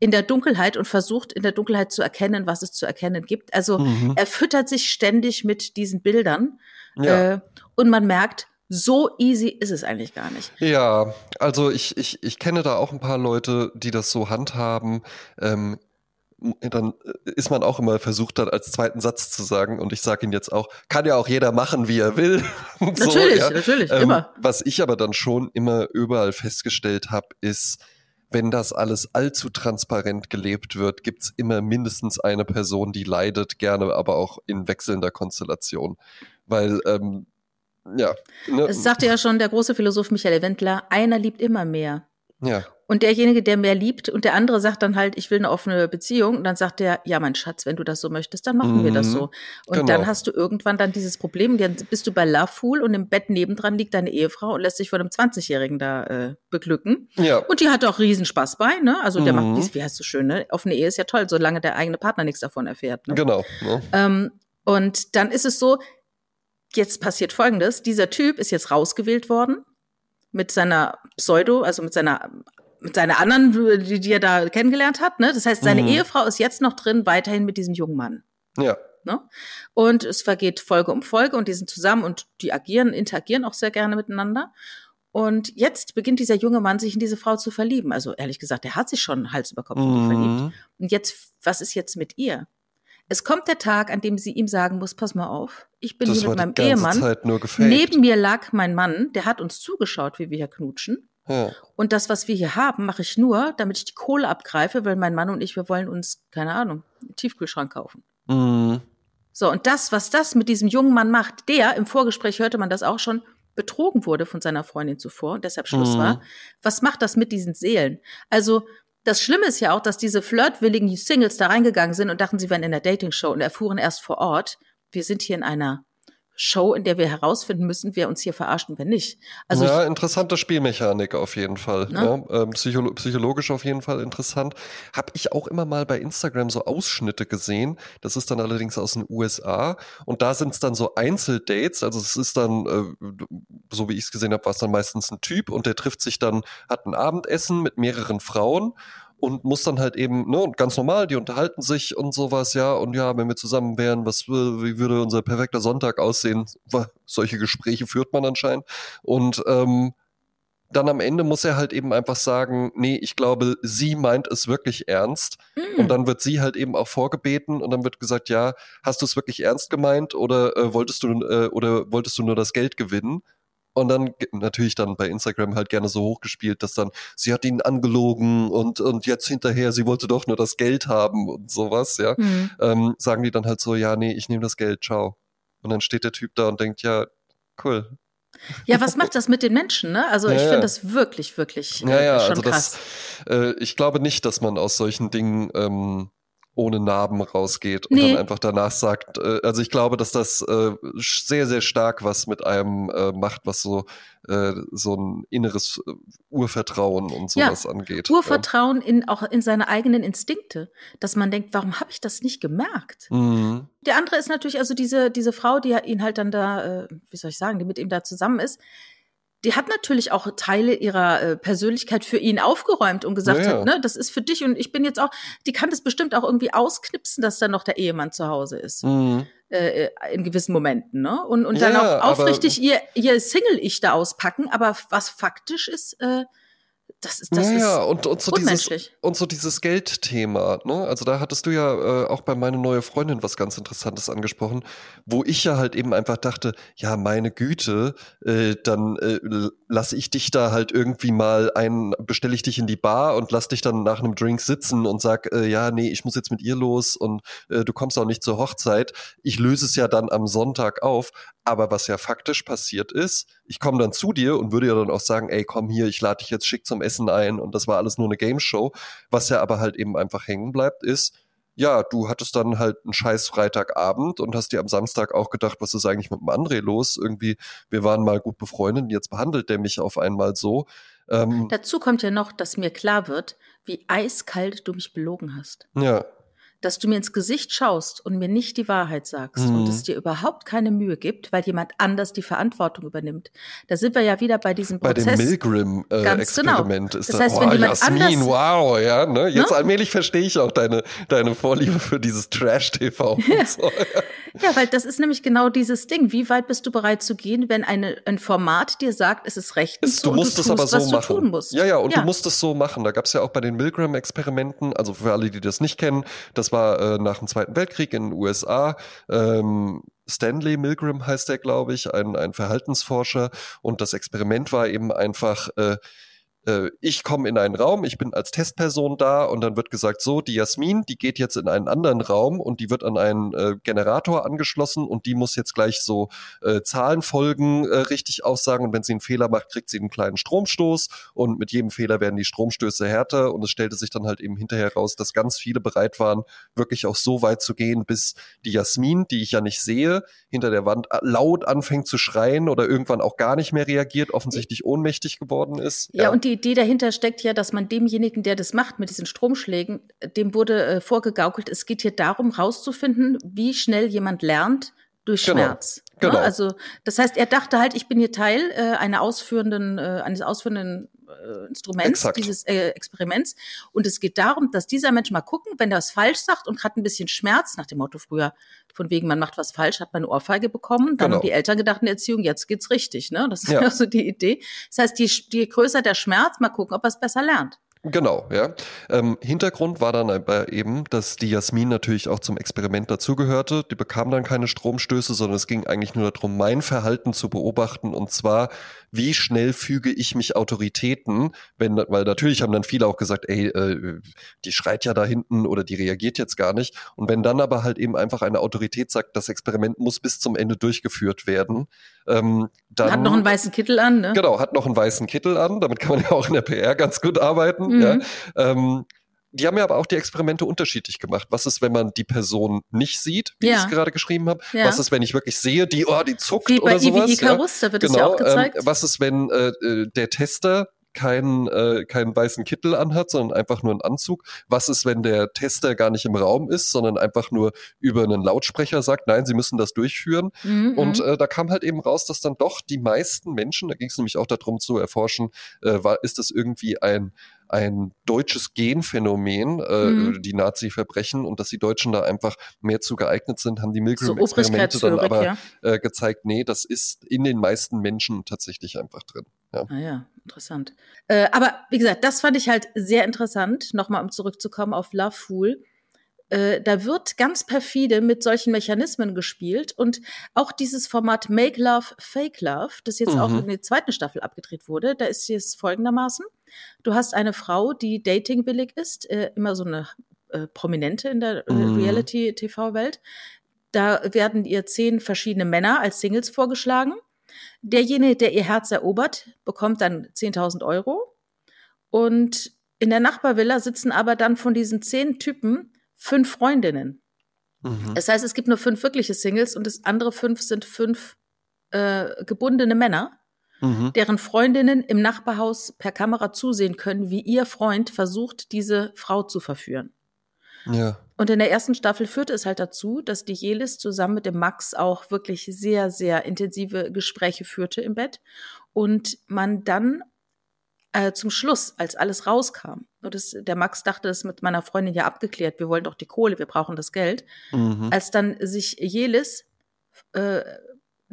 in der Dunkelheit und versucht in der Dunkelheit zu erkennen, was es zu erkennen gibt. Also Mhm. er füttert sich ständig mit diesen Bildern. Ja. Äh, und man merkt, so easy ist es eigentlich gar nicht. Ja, also ich, ich, ich kenne da auch ein paar Leute, die das so handhaben. Ähm, dann ist man auch immer versucht, dann als zweiten Satz zu sagen, und ich sage ihn jetzt auch, kann ja auch jeder machen, wie er will. So, Natürlich, ja. natürlich, Ähm, immer. Was ich aber dann schon immer überall festgestellt habe, ist, wenn das alles allzu transparent gelebt wird, gibt's immer mindestens eine Person, die leidet, gerne aber auch in wechselnder Konstellation. Weil, ähm, ja. Ne, Es sagte ja schon der große Philosoph Michael Wendler, einer liebt immer mehr. ja. Und derjenige, der mehr liebt und der andere sagt dann halt, ich will eine offene Beziehung, und dann sagt der, ja, mein Schatz, wenn du das so möchtest, dann machen wir das Mhm. so. Und Genau. dann hast du irgendwann dann dieses Problem, dann bist du bei Love Fool und im Bett nebendran liegt deine Ehefrau und lässt sich von einem 20-Jährigen da äh, beglücken. Ja. Und die hat auch Riesenspaß bei, ne? Also der Mhm. macht, wie, wie heißt so schön, ne? Offene Ehe ist ja toll, solange der eigene Partner nichts davon erfährt. Ne? Genau. Ne? Ähm, und dann ist es so, jetzt passiert Folgendes. Dieser Typ ist jetzt rausgewählt worden mit seiner Pseudo, also mit seiner mit seiner anderen, die, die er da kennengelernt hat. Ne? Das heißt, seine Mhm. Ehefrau ist jetzt noch drin, weiterhin mit diesem jungen Mann. Ja. Ne? Und es vergeht Folge um Folge und die sind zusammen und die agieren, interagieren auch sehr gerne miteinander. Und jetzt beginnt dieser junge Mann sich in diese Frau zu verlieben. Also ehrlich gesagt, er hat sich schon Hals über Kopf mhm. verliebt. Und jetzt, was ist jetzt mit ihr? Es kommt der Tag, an dem sie ihm sagen muss, pass mal auf, ich bin das hier mit meinem Ehemann. Neben mir lag mein Mann, der hat uns zugeschaut, wie wir hier knutschen. Ja. Und das, was wir hier haben, mache ich nur, damit ich die Kohle abgreife, weil mein Mann und ich, wir wollen uns, keine Ahnung, einen Tiefkühlschrank kaufen. Mhm. So, und das, was das mit diesem jungen Mann macht, der, im Vorgespräch hörte man das auch schon, betrogen wurde von seiner Freundin zuvor und deshalb Schluss mhm. war. Was macht das mit diesen Seelen? Also, das Schlimme ist ja auch, dass diese flirtwilligen Singles da reingegangen sind und dachten, sie wären in der Dating-Show und erfuhren erst vor Ort, wir sind hier in einer Show, in der wir herausfinden müssen, wer uns hier verarscht und wer nicht. Also ja, interessante Spielmechanik auf jeden Fall. Ne? Ja, ähm, psycholo psychologisch auf jeden Fall interessant. Hab ich auch immer mal bei Instagram so Ausschnitte gesehen. Das ist dann allerdings aus den USA. Und da sind es dann so Einzeldates. Also es ist dann, äh, so wie ich es gesehen habe, war es dann meistens ein Typ und der trifft sich dann, hat ein Abendessen mit mehreren Frauen und muss dann halt eben, ne, und ganz normal, die unterhalten sich und sowas, ja, und ja, wenn wir zusammen wären, was, wie würde unser perfekter Sonntag aussehen? Solche Gespräche führt man anscheinend. Und ähm, dann am Ende muss er halt eben einfach sagen, nee, ich glaube, sie meint es wirklich ernst. Mm. Und dann wird sie halt eben auch vorgebeten und dann wird gesagt, ja, hast du es wirklich ernst gemeint oder äh, wolltest du äh, oder wolltest du nur das Geld gewinnen? Und dann natürlich dann bei Instagram halt gerne so hochgespielt, dass dann sie hat ihn angelogen und und jetzt hinterher sie wollte doch nur das Geld haben und sowas, ja. Mhm. Ähm, sagen die dann halt so, ja nee, ich nehme das Geld, ciao. Und dann steht der Typ da und denkt, ja cool. Ja, was macht das mit den Menschen? Ne? Also ja, ich finde ja. das wirklich, wirklich äh, ja, ja, schon also krass. Das, äh, ich glaube nicht, dass man aus solchen Dingen ähm, ohne Narben rausgeht und nee. dann einfach danach sagt, äh, also ich glaube, dass das äh, sehr, sehr stark was mit einem äh, macht, was so, äh, so ein inneres äh, Urvertrauen und sowas ja, angeht. Urvertrauen ja. in auch in seine eigenen Instinkte, dass man denkt, warum habe ich das nicht gemerkt? Mhm. Der andere ist natürlich also diese, diese Frau, die ihn halt dann da, äh, wie soll ich sagen, die mit ihm da zusammen ist, die hat natürlich auch Teile ihrer äh, Persönlichkeit für ihn aufgeräumt und gesagt ja, hat, ne, das ist für dich und ich bin jetzt auch, die kann das bestimmt auch irgendwie ausknipsen, dass da noch der Ehemann zu Hause ist. Mhm. Äh, äh in gewissen Momenten, ne? Und, und dann ja, auch aufrichtig ihr, ihr Single-Ich da auspacken, aber was faktisch ist, äh, das ist das ja, ist und, und, so dieses, und so dieses Geldthema, ne? Also da hattest du ja äh, auch bei meiner neue Freundin was ganz Interessantes angesprochen, wo ich ja halt eben einfach dachte, ja, meine Güte, äh, dann äh, lass ich dich da halt irgendwie mal ein, bestelle ich dich in die Bar und lass dich dann nach einem Drink sitzen und sag, äh, ja, nee, ich muss jetzt mit ihr los und äh, du kommst auch nicht zur Hochzeit. Ich löse es ja dann am Sonntag auf. Aber was ja faktisch passiert ist, ich komme dann zu dir und würde ja dann auch sagen, ey, komm hier, ich lade dich jetzt schick zum Essen ein und das war alles nur eine Game Show. Was ja aber halt eben einfach hängen bleibt, ist, ja, du hattest dann halt einen scheiß Freitagabend und hast dir am Samstag auch gedacht, was ist eigentlich mit dem André los? Irgendwie, wir waren mal gut befreundet und jetzt behandelt der mich auf einmal so. Ähm, Dazu kommt ja noch, dass mir klar wird, wie eiskalt du mich belogen hast. Ja dass du mir ins Gesicht schaust und mir nicht die Wahrheit sagst mhm. und es dir überhaupt keine Mühe gibt, weil jemand anders die Verantwortung übernimmt. Da sind wir ja wieder bei diesem Prozess. Bei dem Milgram-Experiment äh, genau. ist das, heißt, wenn oh, jemand Jasmin, anders, wow, ja, ne? Jetzt ne? allmählich verstehe ich auch deine, deine Vorliebe für dieses Trash-TV. Ja. So, ja. ja, weil das ist nämlich genau dieses Ding. Wie weit bist du bereit zu gehen, wenn eine, ein Format dir sagt, es ist rechtens du musst es aber so machen. Ja, ja, und ja. du musst es so machen. Da gab es ja auch bei den Milgram-Experimenten, also für alle, die das nicht kennen, das war äh, nach dem Zweiten Weltkrieg in den USA. Ähm, Stanley Milgram heißt er, glaube ich, ein, ein Verhaltensforscher. Und das Experiment war eben einfach, äh, ich komme in einen Raum, ich bin als Testperson da und dann wird gesagt, so, die Jasmin, die geht jetzt in einen anderen Raum und die wird an einen äh, Generator angeschlossen und die muss jetzt gleich so äh, Zahlenfolgen äh, richtig aussagen und wenn sie einen Fehler macht, kriegt sie einen kleinen Stromstoß und mit jedem Fehler werden die Stromstöße härter und es stellte sich dann halt eben hinterher raus, dass ganz viele bereit waren, wirklich auch so weit zu gehen, bis die Jasmin, die ich ja nicht sehe, hinter der Wand äh, laut anfängt zu schreien oder irgendwann auch gar nicht mehr reagiert, offensichtlich ohnmächtig geworden ist. Ja, ja und die die Idee dahinter steckt ja, dass man demjenigen, der das macht mit diesen Stromschlägen, dem wurde äh, vorgegaukelt, es geht hier darum, rauszufinden, wie schnell jemand lernt durch genau. Schmerz. Ne? Genau. Also das heißt, er dachte halt, ich bin hier Teil äh, einer ausführenden, äh, eines ausführenden äh, Instruments, Exakt. dieses äh, Experiments. Und es geht darum, dass dieser Mensch mal gucken, wenn er es falsch sagt und hat ein bisschen Schmerz, nach dem Motto früher, von wegen, man macht was falsch, hat man eine Ohrfeige bekommen. Dann genau. haben die Eltern gedacht in der Erziehung, jetzt geht's richtig. Ne? Das ist ja so die Idee. Das heißt, je, je größer der Schmerz, mal gucken, ob er es besser lernt. Genau, ja. Ähm, Hintergrund war dann aber eben, dass die Jasmin natürlich auch zum Experiment dazugehörte. Die bekam dann keine Stromstöße, sondern es ging eigentlich nur darum, mein Verhalten zu beobachten und zwar, wie schnell füge ich mich Autoritäten, wenn, weil natürlich haben dann viele auch gesagt, ey, äh, die schreit ja da hinten oder die reagiert jetzt gar nicht. Und wenn dann aber halt eben einfach eine Autorität sagt, das Experiment muss bis zum Ende durchgeführt werden, ähm, dann, hat noch einen weißen Kittel an, ne? Genau, hat noch einen weißen Kittel an. Damit kann man ja auch in der PR ganz gut arbeiten. Mhm. Ja. Ähm, die haben ja aber auch die Experimente unterschiedlich gemacht. Was ist, wenn man die Person nicht sieht, wie ja. ich es gerade geschrieben habe? Ja. Was ist, wenn ich wirklich sehe, die, oh, die zuckt wie oder sowas? Wie Icarus, ja. da wird genau, es ja auch gezeigt. Ähm, was ist, wenn äh, äh der Tester keinen, äh, keinen weißen Kittel anhat, sondern einfach nur einen Anzug. Was ist, wenn der Tester gar nicht im Raum ist, sondern einfach nur über einen Lautsprecher sagt, nein, sie müssen das durchführen. Mhm. Und äh, da kam halt eben raus, dass dann doch die meisten Menschen, da ging es nämlich auch darum zu erforschen, äh, war, ist das irgendwie ein ein deutsches Genphänomen, äh, mhm. die Nazi-Verbrechen und dass die Deutschen da einfach mehr zu geeignet sind, haben die Milgram-Experimente so dann aber ja. äh, gezeigt, nee, das ist in den meisten Menschen tatsächlich einfach drin. Ja. Ah ja, interessant. Äh, aber wie gesagt, das fand ich halt sehr interessant, nochmal um zurückzukommen auf Love Fool. Äh, da wird ganz perfide mit solchen Mechanismen gespielt und auch dieses Format Make Love, Fake Love, das jetzt mhm. auch in der zweiten Staffel abgedreht wurde, da ist es folgendermaßen. Du hast eine Frau, die datingwillig ist, äh, immer so eine äh, Prominente in der äh, mhm. Reality-TV-Welt. Da werden ihr zehn verschiedene Männer als Singles vorgeschlagen. Derjenige, der ihr Herz erobert, bekommt dann 10.000 Euro. Und in der Nachbarvilla sitzen aber dann von diesen zehn Typen fünf Freundinnen. Mhm. Das heißt, es gibt nur fünf wirkliche Singles und das andere fünf sind fünf äh, gebundene Männer, mhm. deren Freundinnen im Nachbarhaus per Kamera zusehen können, wie ihr Freund versucht, diese Frau zu verführen. Ja. Und in der ersten Staffel führte es halt dazu, dass die Jelis zusammen mit dem Max auch wirklich sehr, sehr intensive Gespräche führte im Bett und man dann äh, zum Schluss, als alles rauskam, und das, der Max dachte, das mit meiner Freundin ja abgeklärt, wir wollen doch die Kohle, wir brauchen das Geld, mhm. als dann sich Jelis äh,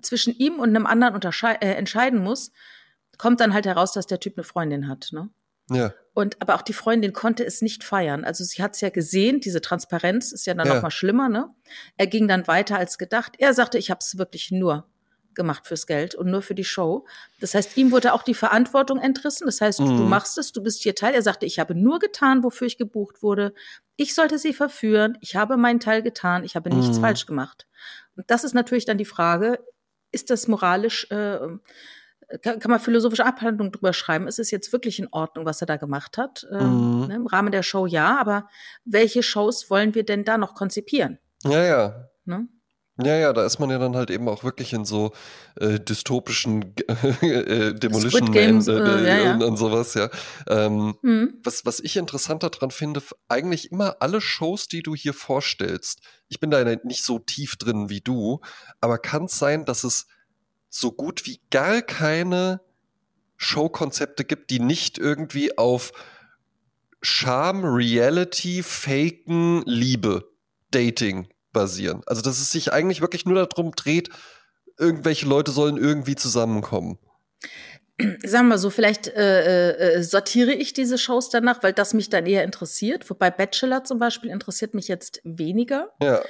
zwischen ihm und einem anderen äh, entscheiden muss, kommt dann halt heraus, dass der Typ eine Freundin hat. Ne? Ja. Und aber auch die Freundin konnte es nicht feiern. Also sie hat es ja gesehen, diese Transparenz ist ja dann ja. noch mal schlimmer. Ne? Er ging dann weiter als gedacht. Er sagte, ich habe es wirklich nur gemacht fürs Geld und nur für die Show. Das heißt, ihm wurde auch die Verantwortung entrissen. Das heißt, mhm. du machst es, du bist hier Teil. Er sagte, ich habe nur getan, wofür ich gebucht wurde. Ich sollte sie verführen. Ich habe meinen Teil getan. Ich habe nichts mhm. falsch gemacht. Und das ist natürlich dann die Frage, ist das moralisch, äh, kann, kann man philosophische Abhandlungen drüber schreiben? Ist es jetzt wirklich in Ordnung, was er da gemacht hat? Ähm, mhm. ne, Im Rahmen der Show ja, aber welche Shows wollen wir denn da noch konzipieren? Ja, ja. Ne? Ja, ja, da ist man ja dann halt eben auch wirklich in so äh, dystopischen äh, Demolition Games, Man äh, ja, ja. Und, und, sowas, ja. Ähm, mhm. was, was ich interessanter dran finde, eigentlich immer alle Shows, die du hier vorstellst, ich bin da nicht so tief drin wie du, aber kann es sein, dass es so gut wie gar keine Showkonzepte gibt, die nicht irgendwie auf Charme, Reality, Faken, Liebe, Dating basieren. Also, dass es sich eigentlich wirklich nur darum dreht, irgendwelche Leute sollen irgendwie zusammenkommen. Sagen wir so, vielleicht äh, äh, sortiere ich diese Shows danach, weil das mich dann eher interessiert. Wobei Bachelor zum Beispiel interessiert mich jetzt weniger. Ja.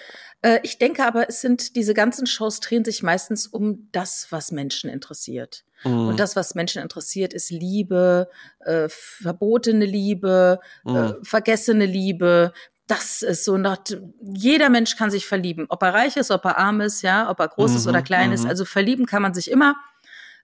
Äh, ich denke aber, es sind diese ganzen Shows drehen sich meistens um das, was Menschen interessiert. Mhm. Und das, was Menschen interessiert, ist Liebe, äh, verbotene Liebe, äh, mhm. äh, vergessene Liebe, das ist so nach, jeder Mensch kann sich verlieben, ob er reich ist, ob er arm ist, ja, ob er groß mhm, ist oder klein ist. Mhm. Also verlieben kann man sich immer.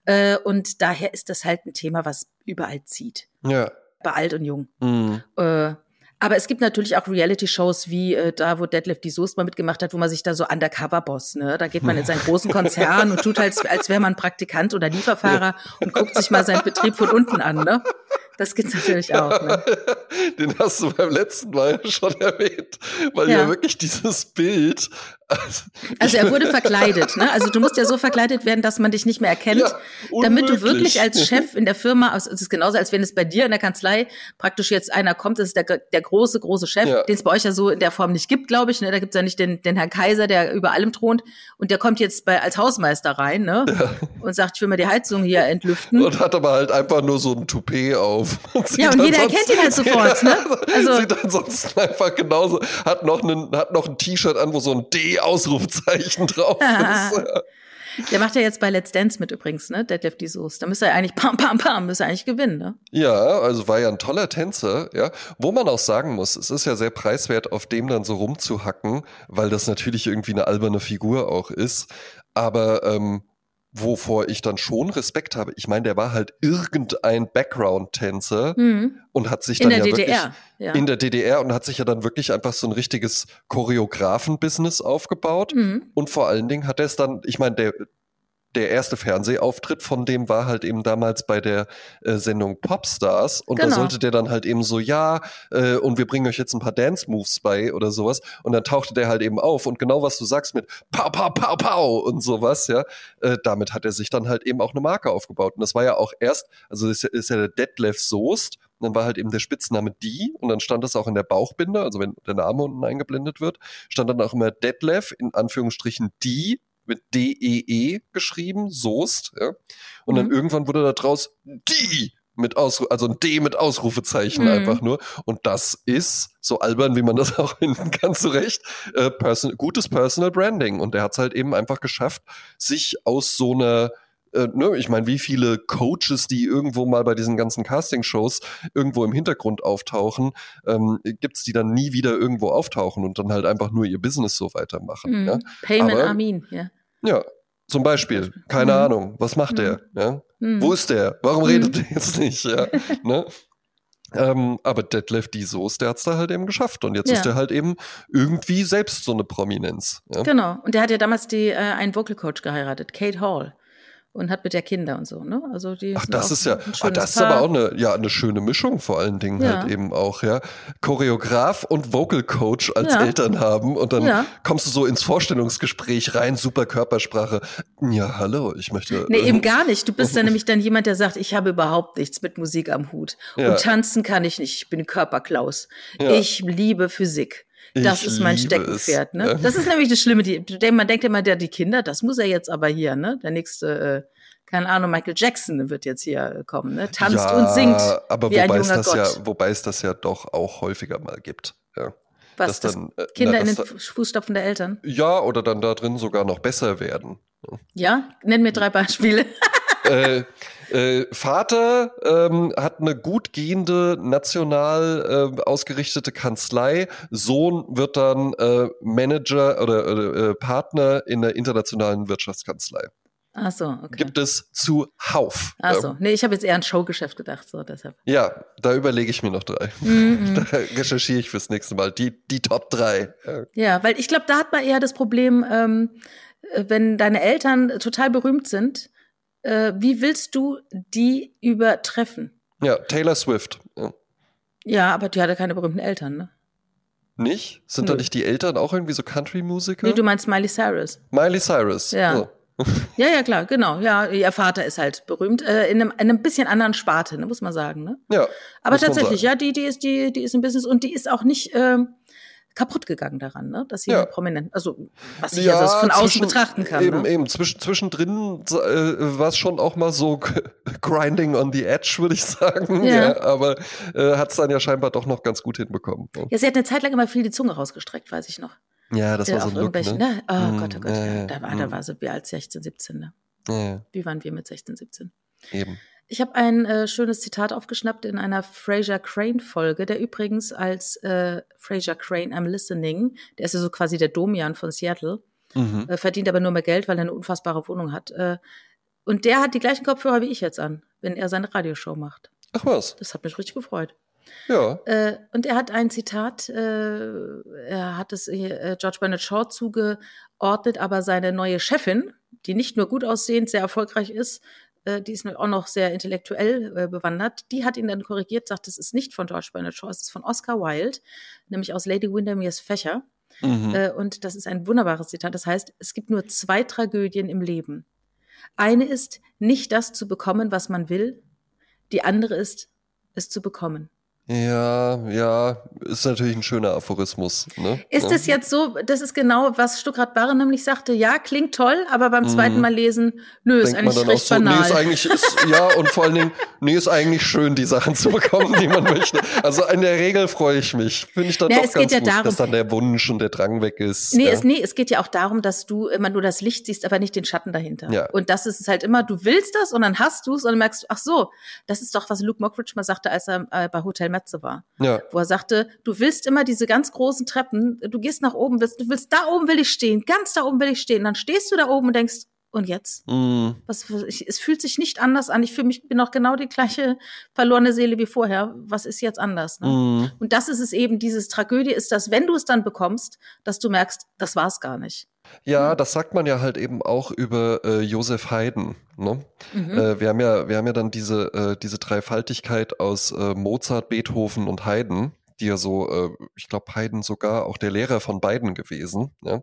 Äh, und daher ist das halt ein Thema, was überall zieht. Ja. Bei alt und jung. Mhm. Äh, aber es gibt natürlich auch Reality-Shows wie äh, da, wo Deadlift die Soest mal mitgemacht hat, wo man sich da so Undercover-Boss, ne? Da geht man in seinen großen Konzern und tut halt, als wäre man Praktikant oder Lieferfahrer und guckt sich mal seinen Betrieb von unten an, ne? Das gibt's natürlich auch. Ne? Den hast du beim letzten Mal schon erwähnt, weil ja. ja wirklich dieses Bild Also er wurde verkleidet, ne? Also du musst ja so verkleidet werden, dass man dich nicht mehr erkennt, ja, damit du wirklich als Chef in der Firma, also es ist genauso, als wenn es bei dir in der Kanzlei praktisch jetzt einer kommt, das ist der, der große, große Chef, ja. den es bei euch ja so in der Form nicht gibt, glaube ich. Ne? Da gibt's ja nicht den, den Herrn Kaiser, der über allem thront und der kommt jetzt bei, als Hausmeister rein ne? Ja. und sagt, ich will mal die Heizung hier entlüften. Und hat aber halt einfach nur so ein Toupet auf. Und ja, und jeder erkennt ihn halt sofort. Ne? Also, sieht ansonsten einfach genauso, hat noch, einen, hat noch ein T-Shirt an, wo so ein D Ausrufzeichen drauf ist. Der macht ja jetzt bei Let's Dance mit übrigens, ne? Deadlift die Soße. Da müsste er eigentlich pam, pam, pam, müsste er eigentlich gewinnen, ne? Ja, also war ja ein toller Tänzer, ja. Wo man auch sagen muss, es ist ja sehr preiswert, auf dem dann so rumzuhacken, weil das natürlich irgendwie eine alberne Figur auch ist. Aber ähm, wovor ich dann schon Respekt habe. Ich meine, der war halt irgendein Background-Tänzer mhm. und hat sich dann ja DDR, wirklich ja. in der DDR und hat sich ja dann wirklich einfach so ein richtiges Choreografen-Business aufgebaut. Mhm. Und vor allen Dingen hat er es dann, ich meine, der, der erste Fernsehauftritt von dem war halt eben damals bei der äh, Sendung Popstars. Und genau. da sollte der dann halt eben so, ja, äh, und wir bringen euch jetzt ein paar Dance-Moves bei oder sowas. Und dann tauchte der halt eben auf. Und genau was du sagst mit Pow, Pow, Pow, Pow und sowas, ja, äh, damit hat er sich dann halt eben auch eine Marke aufgebaut. Und das war ja auch erst, also ist ist ja der Detlef Soest, und dann war halt eben der Spitzname Die und dann stand das auch in der Bauchbinde, also wenn der Name unten eingeblendet wird, stand dann auch immer Detlef in Anführungsstrichen Die mit D-E-E -E geschrieben, Soest, ja. Und mhm. dann irgendwann wurde da draus die mit Ausru also ein D mit Ausrufezeichen mhm. einfach nur. Und das ist so albern, wie man das auch finden kann, zu Recht, äh, person gutes Personal Branding. Und der hat es halt eben einfach geschafft, sich aus so einer äh, ne, ich meine, wie viele Coaches, die irgendwo mal bei diesen ganzen Casting-Shows irgendwo im Hintergrund auftauchen, ähm, gibt es, die dann nie wieder irgendwo auftauchen und dann halt einfach nur ihr Business so weitermachen. Mhm. Ja? Payment Aber, Armin, ja. Ja, zum Beispiel, keine mhm. Ahnung, was macht mhm. der? Ja? Mhm. Wo ist der? Warum mhm. redet der jetzt nicht? Ja? ne? Ähm, aber Detlef die Soße, der hat es da halt eben geschafft. Und jetzt ja. ist er halt eben irgendwie selbst so eine Prominenz. Genau. Und der hat ja damals die, äh, einen Vocal Coach geheiratet, Kate Hall und hat mit der Kinder und so, ne? Also die Ach, das ist ja, ah, das ist aber auch eine, ja, eine schöne Mischung vor allen Dingen ja. halt eben auch, ja. Choreograf und Vocal Coach als ja. Eltern haben und dann ja. kommst du so ins Vorstellungsgespräch rein, super Körpersprache. Ja, hallo, ich möchte. Nee, eben gar nicht. Du bist dann nämlich dann jemand, der sagt, ich habe überhaupt nichts mit Musik am Hut. Und tanzen kann ich nicht. Ich bin Körperklaus. Ich liebe Physik. Das ich ist mein Steckenpferd, ne? Das ist nämlich das Schlimme. Die, man denkt immer, der, die Kinder, das muss er jetzt aber hier, ne? Der nächste, äh, keine Ahnung, Michael Jackson wird jetzt hier kommen, ne? Tanzt ja, und singt. Aber wie wobei, ein es das Gott. ja, wobei es das ja doch auch häufiger mal gibt. Ja. Was, dass dann, äh, Kinder na, in den Fußstapfen der Eltern? Ja, oder dann da drin sogar noch besser werden. Ja, nenn mir drei Beispiele. äh, äh, Vater ähm, hat eine gut gehende, national äh, ausgerichtete Kanzlei. Sohn wird dann äh, Manager oder äh, Partner in der internationalen Wirtschaftskanzlei. Ach so, okay. Gibt es zuhauf. Ach so, ähm, nee, ich habe jetzt eher an Showgeschäft gedacht, so deshalb. Ja, da überlege ich mir noch drei. Mm -mm. Da recherchiere ich fürs nächste Mal die, die Top drei. Ja, weil ich glaube, da hat man eher das Problem, ähm, äh, wenn deine Eltern total berühmt sind, äh, wie willst du die übertreffen? Ja, Taylor Swift. Ja, ja aber die hatte keine berühmten Eltern, ne? Nicht? Sind Nö. da nicht die Eltern auch irgendwie so Country-Musiker? Nee, du meinst Miley Cyrus. Miley Cyrus. Ja. Oh. ja, ja, klar, genau. Ja, ihr Vater ist halt berühmt. Äh, in, einem, in einem bisschen anderen Sparte, ne, muss man sagen. Ne? Ja. Aber tatsächlich, ja, die, die ist, die, die ist im Business und die ist auch nicht. Ähm, kaputt gegangen daran, ne? dass sie ja. prominent, also was ich ja, also von außen betrachten kann. Eben, ne? eben. Zwischen, zwischendrin äh, war es schon auch mal so grinding on the edge, würde ich sagen. Ja. ja aber äh, hat es dann ja scheinbar doch noch ganz gut hinbekommen. Ja. sie hat eine Zeit lang immer viel die Zunge rausgestreckt, weiß ich noch. Ja, das war so ein Look, ne? ne? Oh mm, Gott, oh Gott, ja, da, war, da war sie wie alt 16, 17. Ne? Ja. Wie waren wir mit 16, 17? Eben. Ich habe ein äh, schönes Zitat aufgeschnappt in einer Fraser Crane Folge, der übrigens als äh, Fraser Crane I'm Listening, der ist ja so quasi der Domian von Seattle, mhm. äh, verdient aber nur mehr Geld, weil er eine unfassbare Wohnung hat. Äh, und der hat die gleichen Kopfhörer wie ich jetzt an, wenn er seine Radioshow macht. Ach was. Das hat mich richtig gefreut. Ja. Äh, und er hat ein Zitat, äh, er hat es äh, George Bernard Shaw zugeordnet, aber seine neue Chefin, die nicht nur gut aussehend, sehr erfolgreich ist, äh, die ist auch noch sehr intellektuell äh, bewandert, die hat ihn dann korrigiert, sagt, es ist nicht von George Bernard Shaw, es ist von Oscar Wilde, nämlich aus Lady Windermere's Fächer. Mhm. Äh, und das ist ein wunderbares Zitat. Das heißt, es gibt nur zwei Tragödien im Leben. Eine ist, nicht das zu bekommen, was man will. Die andere ist, es zu bekommen. Ja, ja, ist natürlich ein schöner Aphorismus. Ne? Ist es jetzt so, das ist genau, was Stuckrad Barre nämlich sagte, ja, klingt toll, aber beim zweiten mhm. Mal lesen, nö, ist eigentlich recht so, banal. Nee, ist eigentlich, ist, ja, und vor allen Dingen, nee, ist eigentlich schön, die Sachen zu bekommen, die man möchte. Also in der Regel freue ich mich. Finde ich dann ja, doch ganz ja gut, darum, dass dann der Wunsch und der Drang weg ist. Nee, ja. es, nee, es geht ja auch darum, dass du immer nur das Licht siehst, aber nicht den Schatten dahinter. Ja. Und das ist es halt immer, du willst das und dann hast du es und dann merkst du, ach so, das ist doch, was Luke Mockridge mal sagte, als er äh, bei Hotel Metze war. Ja wo er sagte, du willst immer diese ganz großen Treppen, du gehst nach oben, willst, du willst, da oben will ich stehen, ganz da oben will ich stehen. Dann stehst du da oben und denkst, und jetzt? Mm. Was, ich, es fühlt sich nicht anders an. Ich fühle mich, bin noch genau die gleiche verlorene Seele wie vorher. Was ist jetzt anders? Ne? Mm. Und das ist es eben, dieses Tragödie ist dass wenn du es dann bekommst, dass du merkst, das war es gar nicht. Ja, das sagt man ja halt eben auch über äh, Josef Haydn. Ne? Mhm. Äh, wir haben ja, wir haben ja dann diese äh, diese Dreifaltigkeit aus äh, Mozart, Beethoven und Haydn, die ja so, äh, ich glaube Haydn sogar auch der Lehrer von beiden gewesen, ja?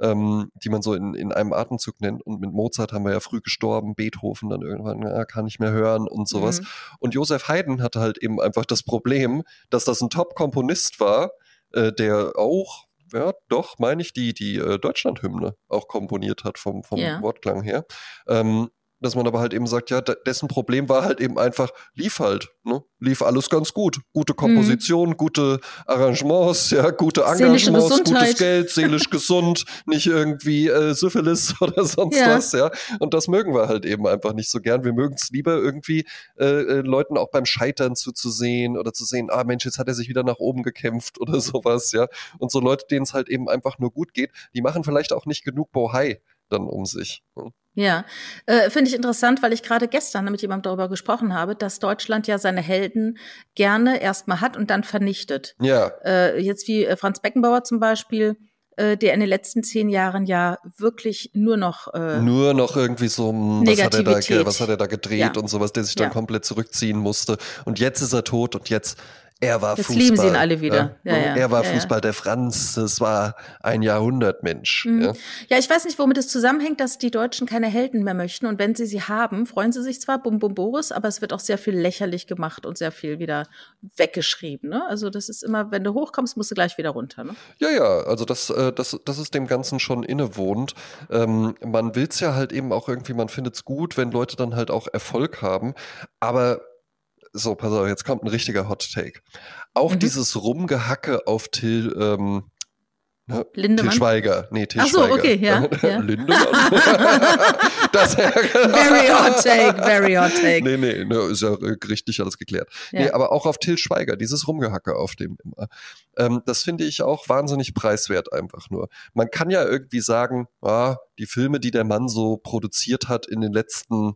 ähm, die man so in, in einem Atemzug nennt. Und mit Mozart haben wir ja früh gestorben, Beethoven dann irgendwann ja, kann nicht mehr hören und sowas. Mhm. Und Josef Haydn hatte halt eben einfach das Problem, dass das ein Top-Komponist war, äh, der auch ja, doch, meine ich, die, die äh, Deutschlandhymne auch komponiert hat vom, vom ja. Wortklang her. Ähm, dass man aber halt eben sagt, ja, dessen Problem war halt eben einfach, lief halt, ne? lief alles ganz gut. Gute mhm. Komposition, mhm. gute Arrangements, ja, gute Engagements, gutes Geld, seelisch gesund, nicht irgendwie äh, Syphilis oder sonst ja. was, ja. Und das mögen wir halt eben einfach nicht so gern. Wir mögen es lieber irgendwie äh, äh, Leuten auch beim Scheitern zuzusehen oder zu sehen, ah Mensch, jetzt hat er sich wieder nach oben gekämpft oder sowas, ja. Und so Leute, denen es halt eben einfach nur gut geht, die machen vielleicht auch nicht genug Bohai dann um sich. Ne? Ja, äh, finde ich interessant, weil ich gerade gestern mit jemandem darüber gesprochen habe, dass Deutschland ja seine Helden gerne erstmal hat und dann vernichtet. Ja. Äh, jetzt wie äh, Franz Beckenbauer zum Beispiel, äh, der in den letzten zehn Jahren ja wirklich nur noch äh, nur noch irgendwie so hm, was hat er da, was hat er da gedreht ja. und sowas, der sich dann ja. komplett zurückziehen musste und jetzt ist er tot und jetzt er war Jetzt Fußball. lieben sie ihn alle wieder. Ja, ja, er war ja, Fußball der Franz. Das war ein Jahrhundertmensch. Mhm. Ja. ich weiß nicht, womit es zusammenhängt, dass die Deutschen keine Helden mehr möchten. Und wenn sie sie haben, freuen sie sich zwar, bum bum Boris, aber es wird auch sehr viel lächerlich gemacht und sehr viel wieder weggeschrieben. Ne? Also das ist immer, wenn du hochkommst, musst du gleich wieder runter. Ne? Ja, ja, also das, äh, das, das ist dem Ganzen schon innewohnt. Ähm, man will es ja halt eben auch irgendwie, man findet es gut, wenn Leute dann halt auch Erfolg haben. Aber so, pass auf, jetzt kommt ein richtiger Hot Take. Auch mhm. dieses Rumgehacke auf Till, ähm, Ne? Lindemann? Til Schweiger. Nee, Til Ach so, Schweiger. okay, ja. ja. Lindemann. das very hot take, very hot take. Nee, nee, ne, ist ja richtig alles geklärt. Ja. Nee, aber auch auf Til Schweiger, dieses Rumgehacke auf dem immer. Ähm, das finde ich auch wahnsinnig preiswert einfach nur. Man kann ja irgendwie sagen, ah, die Filme, die der Mann so produziert hat in den letzten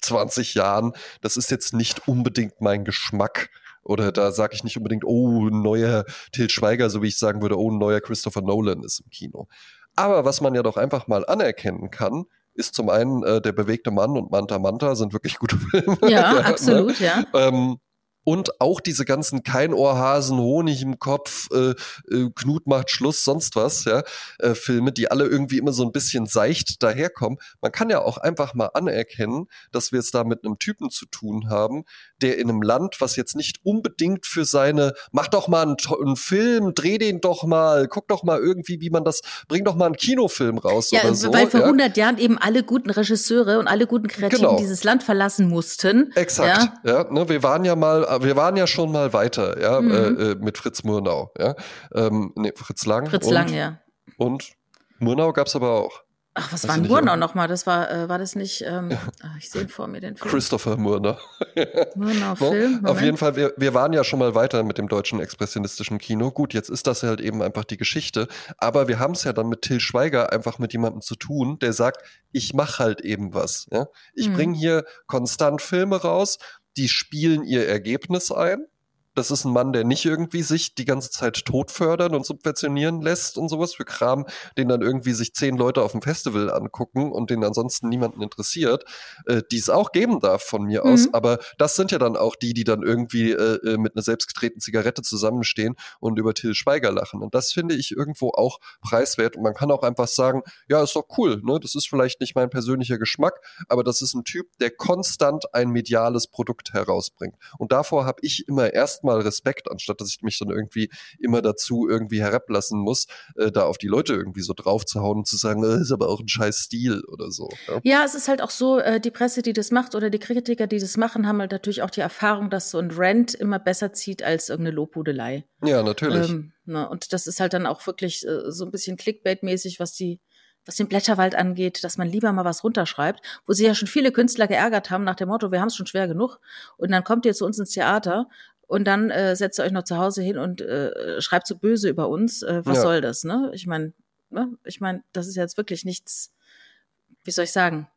20 Jahren, das ist jetzt nicht unbedingt mein Geschmack. Oder da sage ich nicht unbedingt, oh, ein neuer Til Schweiger, so wie ich sagen würde, oh, ein neuer Christopher Nolan ist im Kino. Aber was man ja doch einfach mal anerkennen kann, ist zum einen äh, der bewegte Mann und Manta Manta sind wirklich gute Filme. Ja, ja ne? absolut, ne? ja. Ähm, und auch diese ganzen Keinohrhasen, Honig im Kopf, äh, äh, Knut macht Schluss, sonst was, ja, äh, Filme, die alle irgendwie immer so ein bisschen seicht daherkommen. Man kann ja auch einfach mal anerkennen, dass wir es da mit einem Typen zu tun haben, der in einem Land, was jetzt nicht unbedingt für seine, mach doch mal einen, einen Film, dreh den doch mal, guck doch mal irgendwie, wie man das, bring doch mal einen Kinofilm raus ja, oder so. Weil vor ja. 100 Jahren eben alle guten Regisseure und alle guten Kreativen genau. dieses Land verlassen mussten. Exakt, ja, ja ne, wir waren ja mal wir waren ja schon mal weiter, ja, mhm. äh, äh mit Fritz Murnau, ja. Ähm, nee, Fritz Lang. Fritz und, Lang, ja. Und Murnau gab es aber auch. Ach, was war ein Murnau nochmal? Das war, äh, war das nicht, ähm, ja. ach, ich sehe vor mir den Film. Christopher Murnau. Murnau-Film. Auf jeden Fall, wir, wir waren ja schon mal weiter mit dem deutschen expressionistischen Kino. Gut, jetzt ist das halt eben einfach die Geschichte. Aber wir haben es ja dann mit Till Schweiger einfach mit jemandem zu tun, der sagt, ich mache halt eben was. Ja? Ich mhm. bringe hier konstant Filme raus, die spielen ihr Ergebnis ein das ist ein Mann, der nicht irgendwie sich die ganze Zeit totfördern und subventionieren lässt und sowas für Kram, den dann irgendwie sich zehn Leute auf dem Festival angucken und den ansonsten niemanden interessiert, äh, die es auch geben darf von mir mhm. aus. Aber das sind ja dann auch die, die dann irgendwie äh, äh mit einer selbstgedrehten Zigarette zusammenstehen und über Till Schweiger lachen. Und das finde ich irgendwo auch preiswert. Und man kann auch einfach sagen, ja, ist doch cool, ne? Das ist vielleicht nicht mein persönlicher Geschmack, aber das ist ein Typ, der konstant ein mediales Produkt herausbringt. Und davor habe ich immer erstmal Respekt, anstatt dass ich mich dann irgendwie immer dazu irgendwie herablassen muss, äh, da auf die Leute irgendwie so drauf zu hauen und zu sagen, äh, ist aber auch ein scheiß Stil oder so. Ja? ja, es ist halt auch so, äh, die Presse, die das macht oder die Kritiker, die das machen, haben halt natürlich auch die Erfahrung, dass so ein Rant immer besser zieht als irgendeine Lobhudelei. Ja, natürlich. Ähm, na, ne, und das ist halt dann auch wirklich äh, so ein bisschen Clickbait-mäßig, was die was den Blätterwald angeht, dass man lieber mal was runterschreibt, wo sich ja schon viele Künstler geärgert haben nach dem Motto, wir haben es schon schwer genug. Und dann kommt ihr zu uns ins Theater und dann äh, setzt ihr euch noch zu Hause hin und äh, schreibt so böse über uns. Äh, was ja. soll das, ne? Ich meine, ne? ich meine, das ist jetzt wirklich nichts, wie soll ich sagen,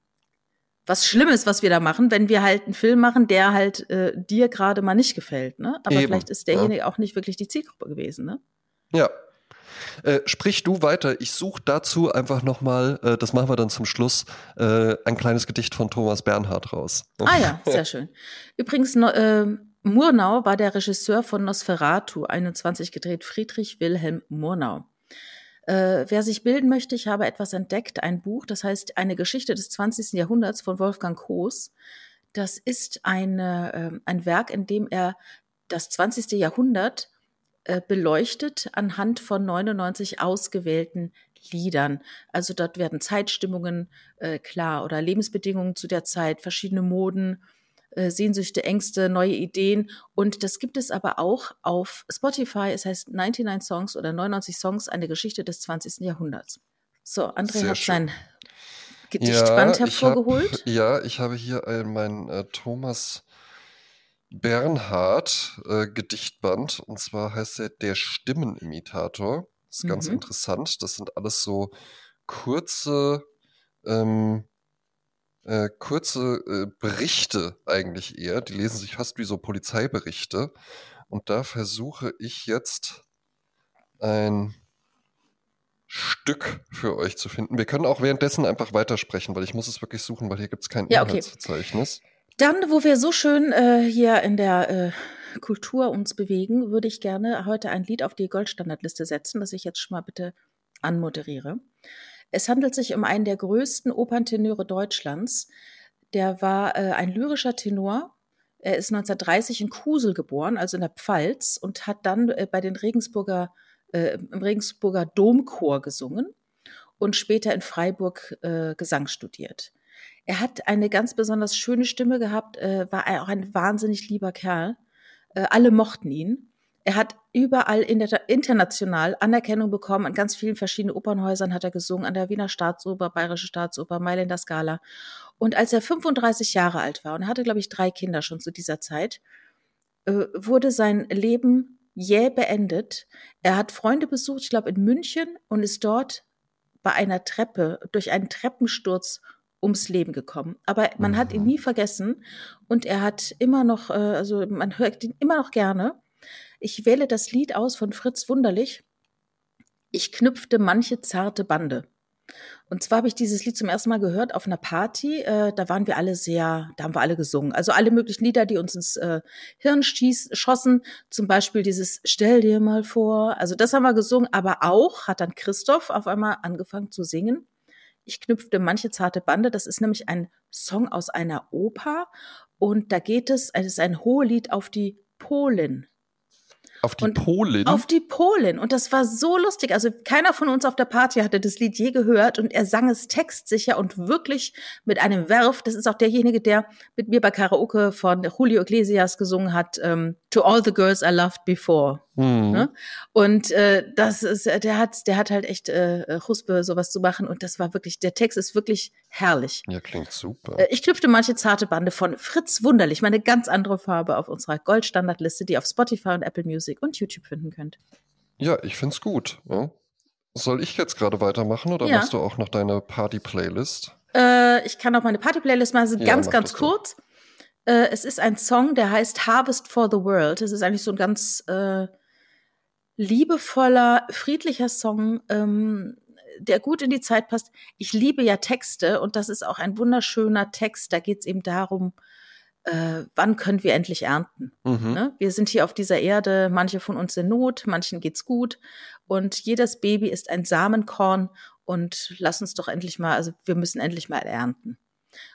was Schlimmes, was wir da machen, wenn wir halt einen Film machen, der halt äh, dir gerade mal nicht gefällt, ne? Aber Eben, vielleicht ist derjenige ja. auch nicht wirklich die Zielgruppe gewesen, ne? Ja, äh, sprich du weiter. Ich suche dazu einfach nochmal, äh, das machen wir dann zum Schluss, äh, ein kleines Gedicht von Thomas Bernhard raus. Ah ja, sehr schön. Übrigens, äh, Murnau war der Regisseur von Nosferatu 21 gedreht, Friedrich Wilhelm Murnau. Äh, wer sich bilden möchte, ich habe etwas entdeckt, ein Buch, das heißt Eine Geschichte des 20. Jahrhunderts von Wolfgang Koos. Das ist eine, äh, ein Werk, in dem er das 20. Jahrhundert äh, beleuchtet anhand von 99 ausgewählten Liedern. Also dort werden Zeitstimmungen äh, klar oder Lebensbedingungen zu der Zeit, verschiedene Moden, äh, Sehnsüchte, Ängste, neue Ideen. Und das gibt es aber auch auf Spotify. Es heißt 99 Songs oder 99 Songs, eine Geschichte des 20. Jahrhunderts. So, André Sehr hat schön. sein Gedichtband ja, hervorgeholt. Ich hab, ja, ich habe hier äh, mein äh, Thomas Bernhard äh, Gedichtband und zwar heißt er Der Stimmenimitator. Das ist mhm. ganz interessant. Das sind alles so kurze, ähm, äh, kurze äh, Berichte eigentlich eher. Die lesen sich fast wie so Polizeiberichte. Und da versuche ich jetzt ein Stück für euch zu finden. Wir können auch währenddessen einfach weitersprechen, weil ich muss es wirklich suchen, weil hier gibt es kein ja, Inhaltsverzeichnis. Okay. Dann, wo wir so schön äh, hier in der äh, Kultur uns bewegen, würde ich gerne heute ein Lied auf die Goldstandardliste setzen, das ich jetzt schon mal bitte anmoderiere. Es handelt sich um einen der größten Operntenöre Deutschlands. Der war äh, ein lyrischer Tenor. Er ist 1930 in Kusel geboren, also in der Pfalz, und hat dann äh, bei den Regensburger, äh, im Regensburger Domchor gesungen und später in Freiburg äh, Gesang studiert. Er hat eine ganz besonders schöne Stimme gehabt, äh, war auch ein wahnsinnig lieber Kerl. Äh, alle mochten ihn. Er hat überall in der, international Anerkennung bekommen. An ganz vielen verschiedenen Opernhäusern hat er gesungen, an der Wiener Staatsoper, Bayerische Staatsoper, Mailänder Scala. Und als er 35 Jahre alt war und er hatte, glaube ich, drei Kinder schon zu dieser Zeit, äh, wurde sein Leben jäh beendet. Er hat Freunde besucht, ich glaube in München, und ist dort bei einer Treppe durch einen Treppensturz ums Leben gekommen. Aber man hat ihn mhm. nie vergessen und er hat immer noch, äh, also man hört ihn immer noch gerne. Ich wähle das Lied aus von Fritz Wunderlich. Ich knüpfte manche zarte Bande. Und zwar habe ich dieses Lied zum ersten Mal gehört auf einer Party. Äh, da waren wir alle sehr, da haben wir alle gesungen. Also alle möglichen Lieder, die uns ins äh, Hirn stieß, schossen. Zum Beispiel dieses Stell dir mal vor. Also das haben wir gesungen. Aber auch hat dann Christoph auf einmal angefangen zu singen. Ich knüpfte manche zarte Bande. Das ist nämlich ein Song aus einer Oper. Und da geht es, es ist ein Hohelied auf die Polin. Auf die und Polin? Auf die Polin. Und das war so lustig. Also keiner von uns auf der Party hatte das Lied je gehört und er sang es textsicher und wirklich mit einem Werf. Das ist auch derjenige, der mit mir bei Karaoke von Julio Iglesias gesungen hat, ähm, To All the Girls I Loved Before. Mhm. Ne? Und äh, das ist, der hat, der hat halt echt äh, Huspe, sowas zu machen. Und das war wirklich, der Text ist wirklich herrlich. Ja, klingt super. Äh, ich knüpfte manche zarte Bande von Fritz Wunderlich, meine ganz andere Farbe auf unserer Goldstandardliste, die ihr auf Spotify und Apple Music und YouTube finden könnt. Ja, ich find's gut. Ja. Soll ich jetzt gerade weitermachen oder ja. machst du auch noch deine Party-Playlist? Äh, ich kann auch meine Party-Playlist machen, also ja, ganz, ganz kurz. Äh, es ist ein Song, der heißt Harvest for the World. Es ist eigentlich so ein ganz äh, liebevoller, friedlicher Song, ähm, der gut in die Zeit passt. Ich liebe ja Texte und das ist auch ein wunderschöner Text. Da geht es eben darum, äh, wann können wir endlich ernten? Mhm. Ne? Wir sind hier auf dieser Erde, manche von uns in Not, manchen geht's gut und jedes Baby ist ein Samenkorn und lass uns doch endlich mal, also wir müssen endlich mal ernten.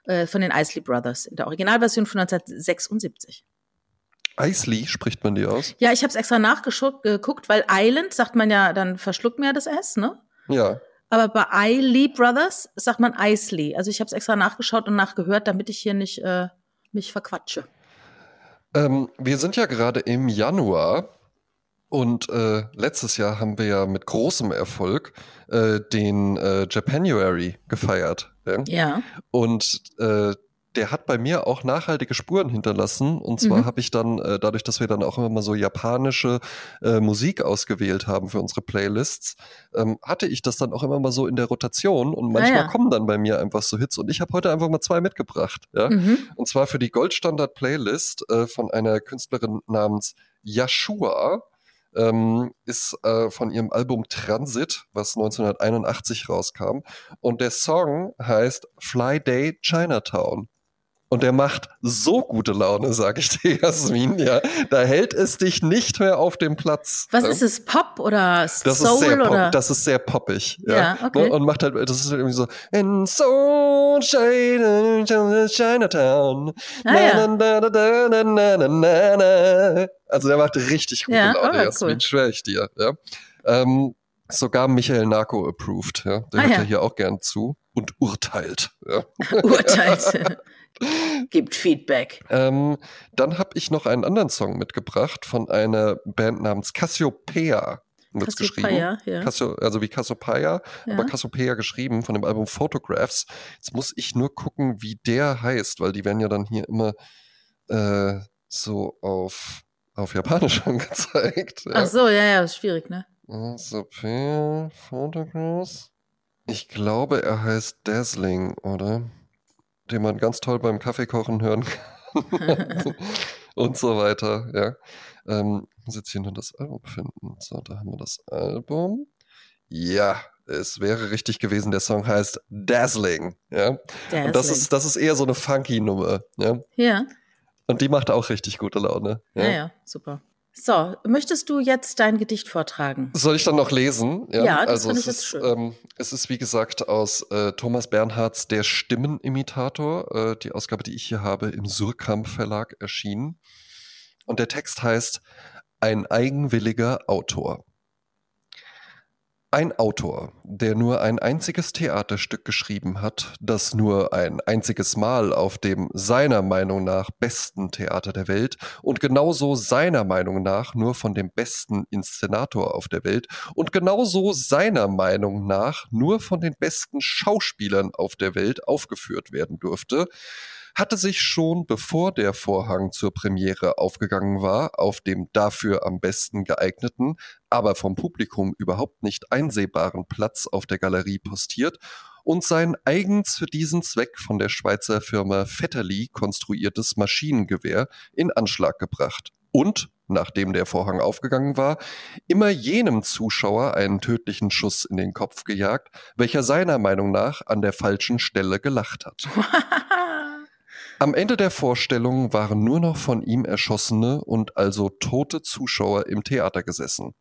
Äh, von den Isley Brothers in der Originalversion von 1976. Isley spricht man die aus? Ja, ich habe es extra nachgeguckt, weil Island sagt man ja, dann verschluckt man ja das S, ne? Ja. Aber bei Isley Brothers sagt man Isley. Also ich habe es extra nachgeschaut und nachgehört, damit ich hier nicht äh, mich verquatsche. Ähm, wir sind ja gerade im Januar und äh, letztes Jahr haben wir ja mit großem Erfolg äh, den äh, Japanuary gefeiert. Ja. Ja. Und äh, der hat bei mir auch nachhaltige Spuren hinterlassen. Und zwar Mhm. habe ich dann, äh, dadurch, dass wir dann auch immer mal so japanische äh, Musik ausgewählt haben für unsere Playlists, ähm, hatte ich das dann auch immer mal so in der Rotation. Und manchmal Ah, ja. kommen dann bei mir einfach so Hits. Und ich habe heute einfach mal zwei mitgebracht. Ja? Mhm. Und zwar für die Goldstandard-Playlist äh, von einer Künstlerin namens Yashua. Ähm, ist äh, von ihrem Album Transit, was 1981 rauskam. Und der Song heißt Fly Day Chinatown. Und der macht so gute Laune, sage ich dir, Jasmin. Ja, da hält es dich nicht mehr auf dem Platz. Was ähm, ist es, Pop oder Soul das ist sehr pop, oder? Das ist sehr poppig. Ja, ja ne, okay. Und macht halt, das ist halt irgendwie so in Sunshine, Chinatown. Ah, na, ja. na, na, na, na, na, na, na. Also der macht richtig gute ja, Laune, oh, Jasmin, cool. schwör ich dir. Ja. Ähm, sogar Michael Narco approved. Ja. Der ah, hört ja hier auch gern zu und urteilt. Ja. urteilt. Gibt Feedback. Ähm, dann habe ich noch einen anderen Song mitgebracht von einer Band namens Cassiopeia. Wird's geschrieben. Cassiopeia, ja. Cassio, also wie Cassiopeia, Ja. aber Cassiopeia geschrieben von dem Album Photographs. Jetzt muss ich nur gucken, wie der heißt, weil die werden ja dann hier immer äh, so auf, auf Japanisch angezeigt. Ja. Ach so, ja, ja, ist schwierig, ne? Cassiopeia Photographs. Ich glaube, er heißt Dazzling, oder? Den man ganz toll beim Kaffeekochen hören kann. und so weiter, ja. Ähm, ich muss jetzt hier nur das Album finden. So, da haben wir das Album. Ja, es wäre richtig gewesen. Der Song heißt Dazzling, ja. Und das Dazzling. ist, das ist eher so eine funky Nummer, ja. Ja, Und die macht auch richtig gute Laune. ja, ja, super. So, möchtest du jetzt dein Gedicht vortragen? Soll ich dann noch lesen? Ja, das also finde es ich jetzt ist, schön. ähm, es ist wie gesagt aus äh, Thomas Bernhards Der Stimmenimitator, äh, die Ausgabe, die ich hier habe, im Surkamp Verlag erschienen. Und der Text heißt Ein eigenwilliger Autor. Ein Autor, der nur ein einziges Theaterstück geschrieben hat, das nur ein einziges Mal auf dem seiner Meinung nach besten Theater der Welt und genauso seiner Meinung nach nur von dem besten Inszenator auf der Welt und genauso seiner Meinung nach nur von den besten Schauspielern auf der Welt aufgeführt werden durfte, hatte sich schon bevor der Vorhang zur Premiere aufgegangen war, auf dem dafür am besten geeigneten, aber vom Publikum überhaupt nicht einsehbaren Platz auf der Galerie postiert und sein eigens für diesen Zweck von der Schweizer Firma Vetterli konstruiertes Maschinengewehr in Anschlag gebracht. Und, nachdem der Vorhang aufgegangen war, immer jenem Zuschauer einen tödlichen Schuss in den Kopf gejagt, welcher seiner Meinung nach an der falschen Stelle gelacht hat. Am Ende der Vorstellung waren nur noch von ihm erschossene und also tote Zuschauer im Theater gesessen.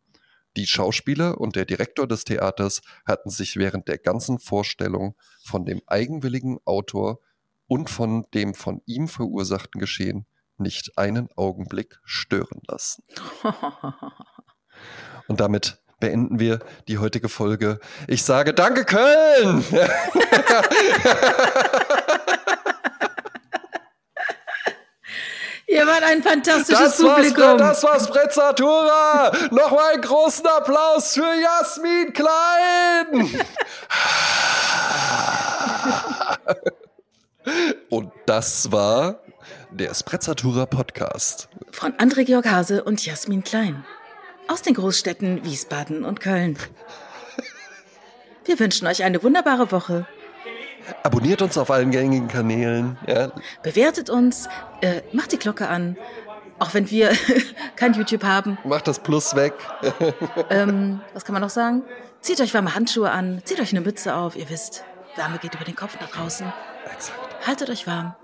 Die Schauspieler und der Direktor des Theaters hatten sich während der ganzen Vorstellung von dem eigenwilligen Autor und von dem von ihm verursachten Geschehen nicht einen Augenblick stören lassen. Und damit beenden wir die heutige Folge. Ich sage Danke, Köln! Ihr wart ein fantastisches Das war's, Publikum. das war Sprezzatura. Nochmal einen großen Applaus für Jasmin Klein. Und das war der Sprezzatura Podcast. Von André Georg Hase und Jasmin Klein. Aus den Großstädten Wiesbaden und Köln. Wir wünschen euch eine wunderbare Woche. Abonniert uns auf allen gängigen Kanälen. Ja. Bewertet uns, äh, macht die Glocke an. Auch wenn wir kein YouTube haben. Macht das Plus weg. ähm, was kann man noch sagen? Zieht euch warme Handschuhe an, zieht euch eine Mütze auf. Ihr wisst, Wärme geht über den Kopf nach draußen. Exakt. Haltet euch warm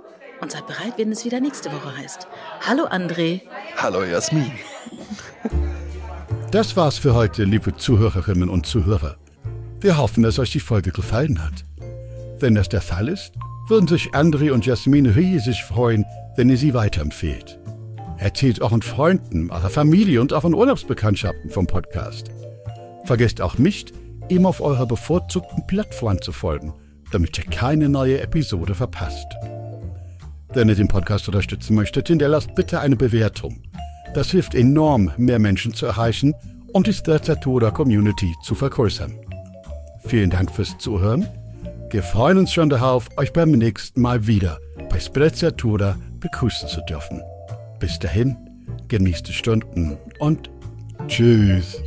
und seid bereit, wenn es wieder nächste Woche heißt. Hallo André. Hallo Jasmin. Das war's für heute, liebe Zuhörerinnen und Zuhörer. Wir hoffen, dass euch die Folge gefallen hat. Wenn das der Fall ist, würden sich André und Jasmin riesig freuen, wenn ihr sie weiterempfehlt. Erzählt euren Freunden, eurer Familie und euren Urlaubsbekanntschaften vom Podcast. Vergesst auch nicht, ihm auf eurer bevorzugten Plattform zu folgen, damit ihr keine neue Episode verpasst. Wenn ihr den Podcast unterstützen möchtet, hinterlasst bitte eine Bewertung. Das hilft enorm, mehr Menschen zu erreichen und die Stazzatura Community zu vergrößern. Vielen Dank fürs Zuhören. Wir freuen uns schon darauf, euch beim nächsten Mal wieder bei Sprezzatura begrüßen zu dürfen. Bis dahin, genießt die Stunden und tschüss.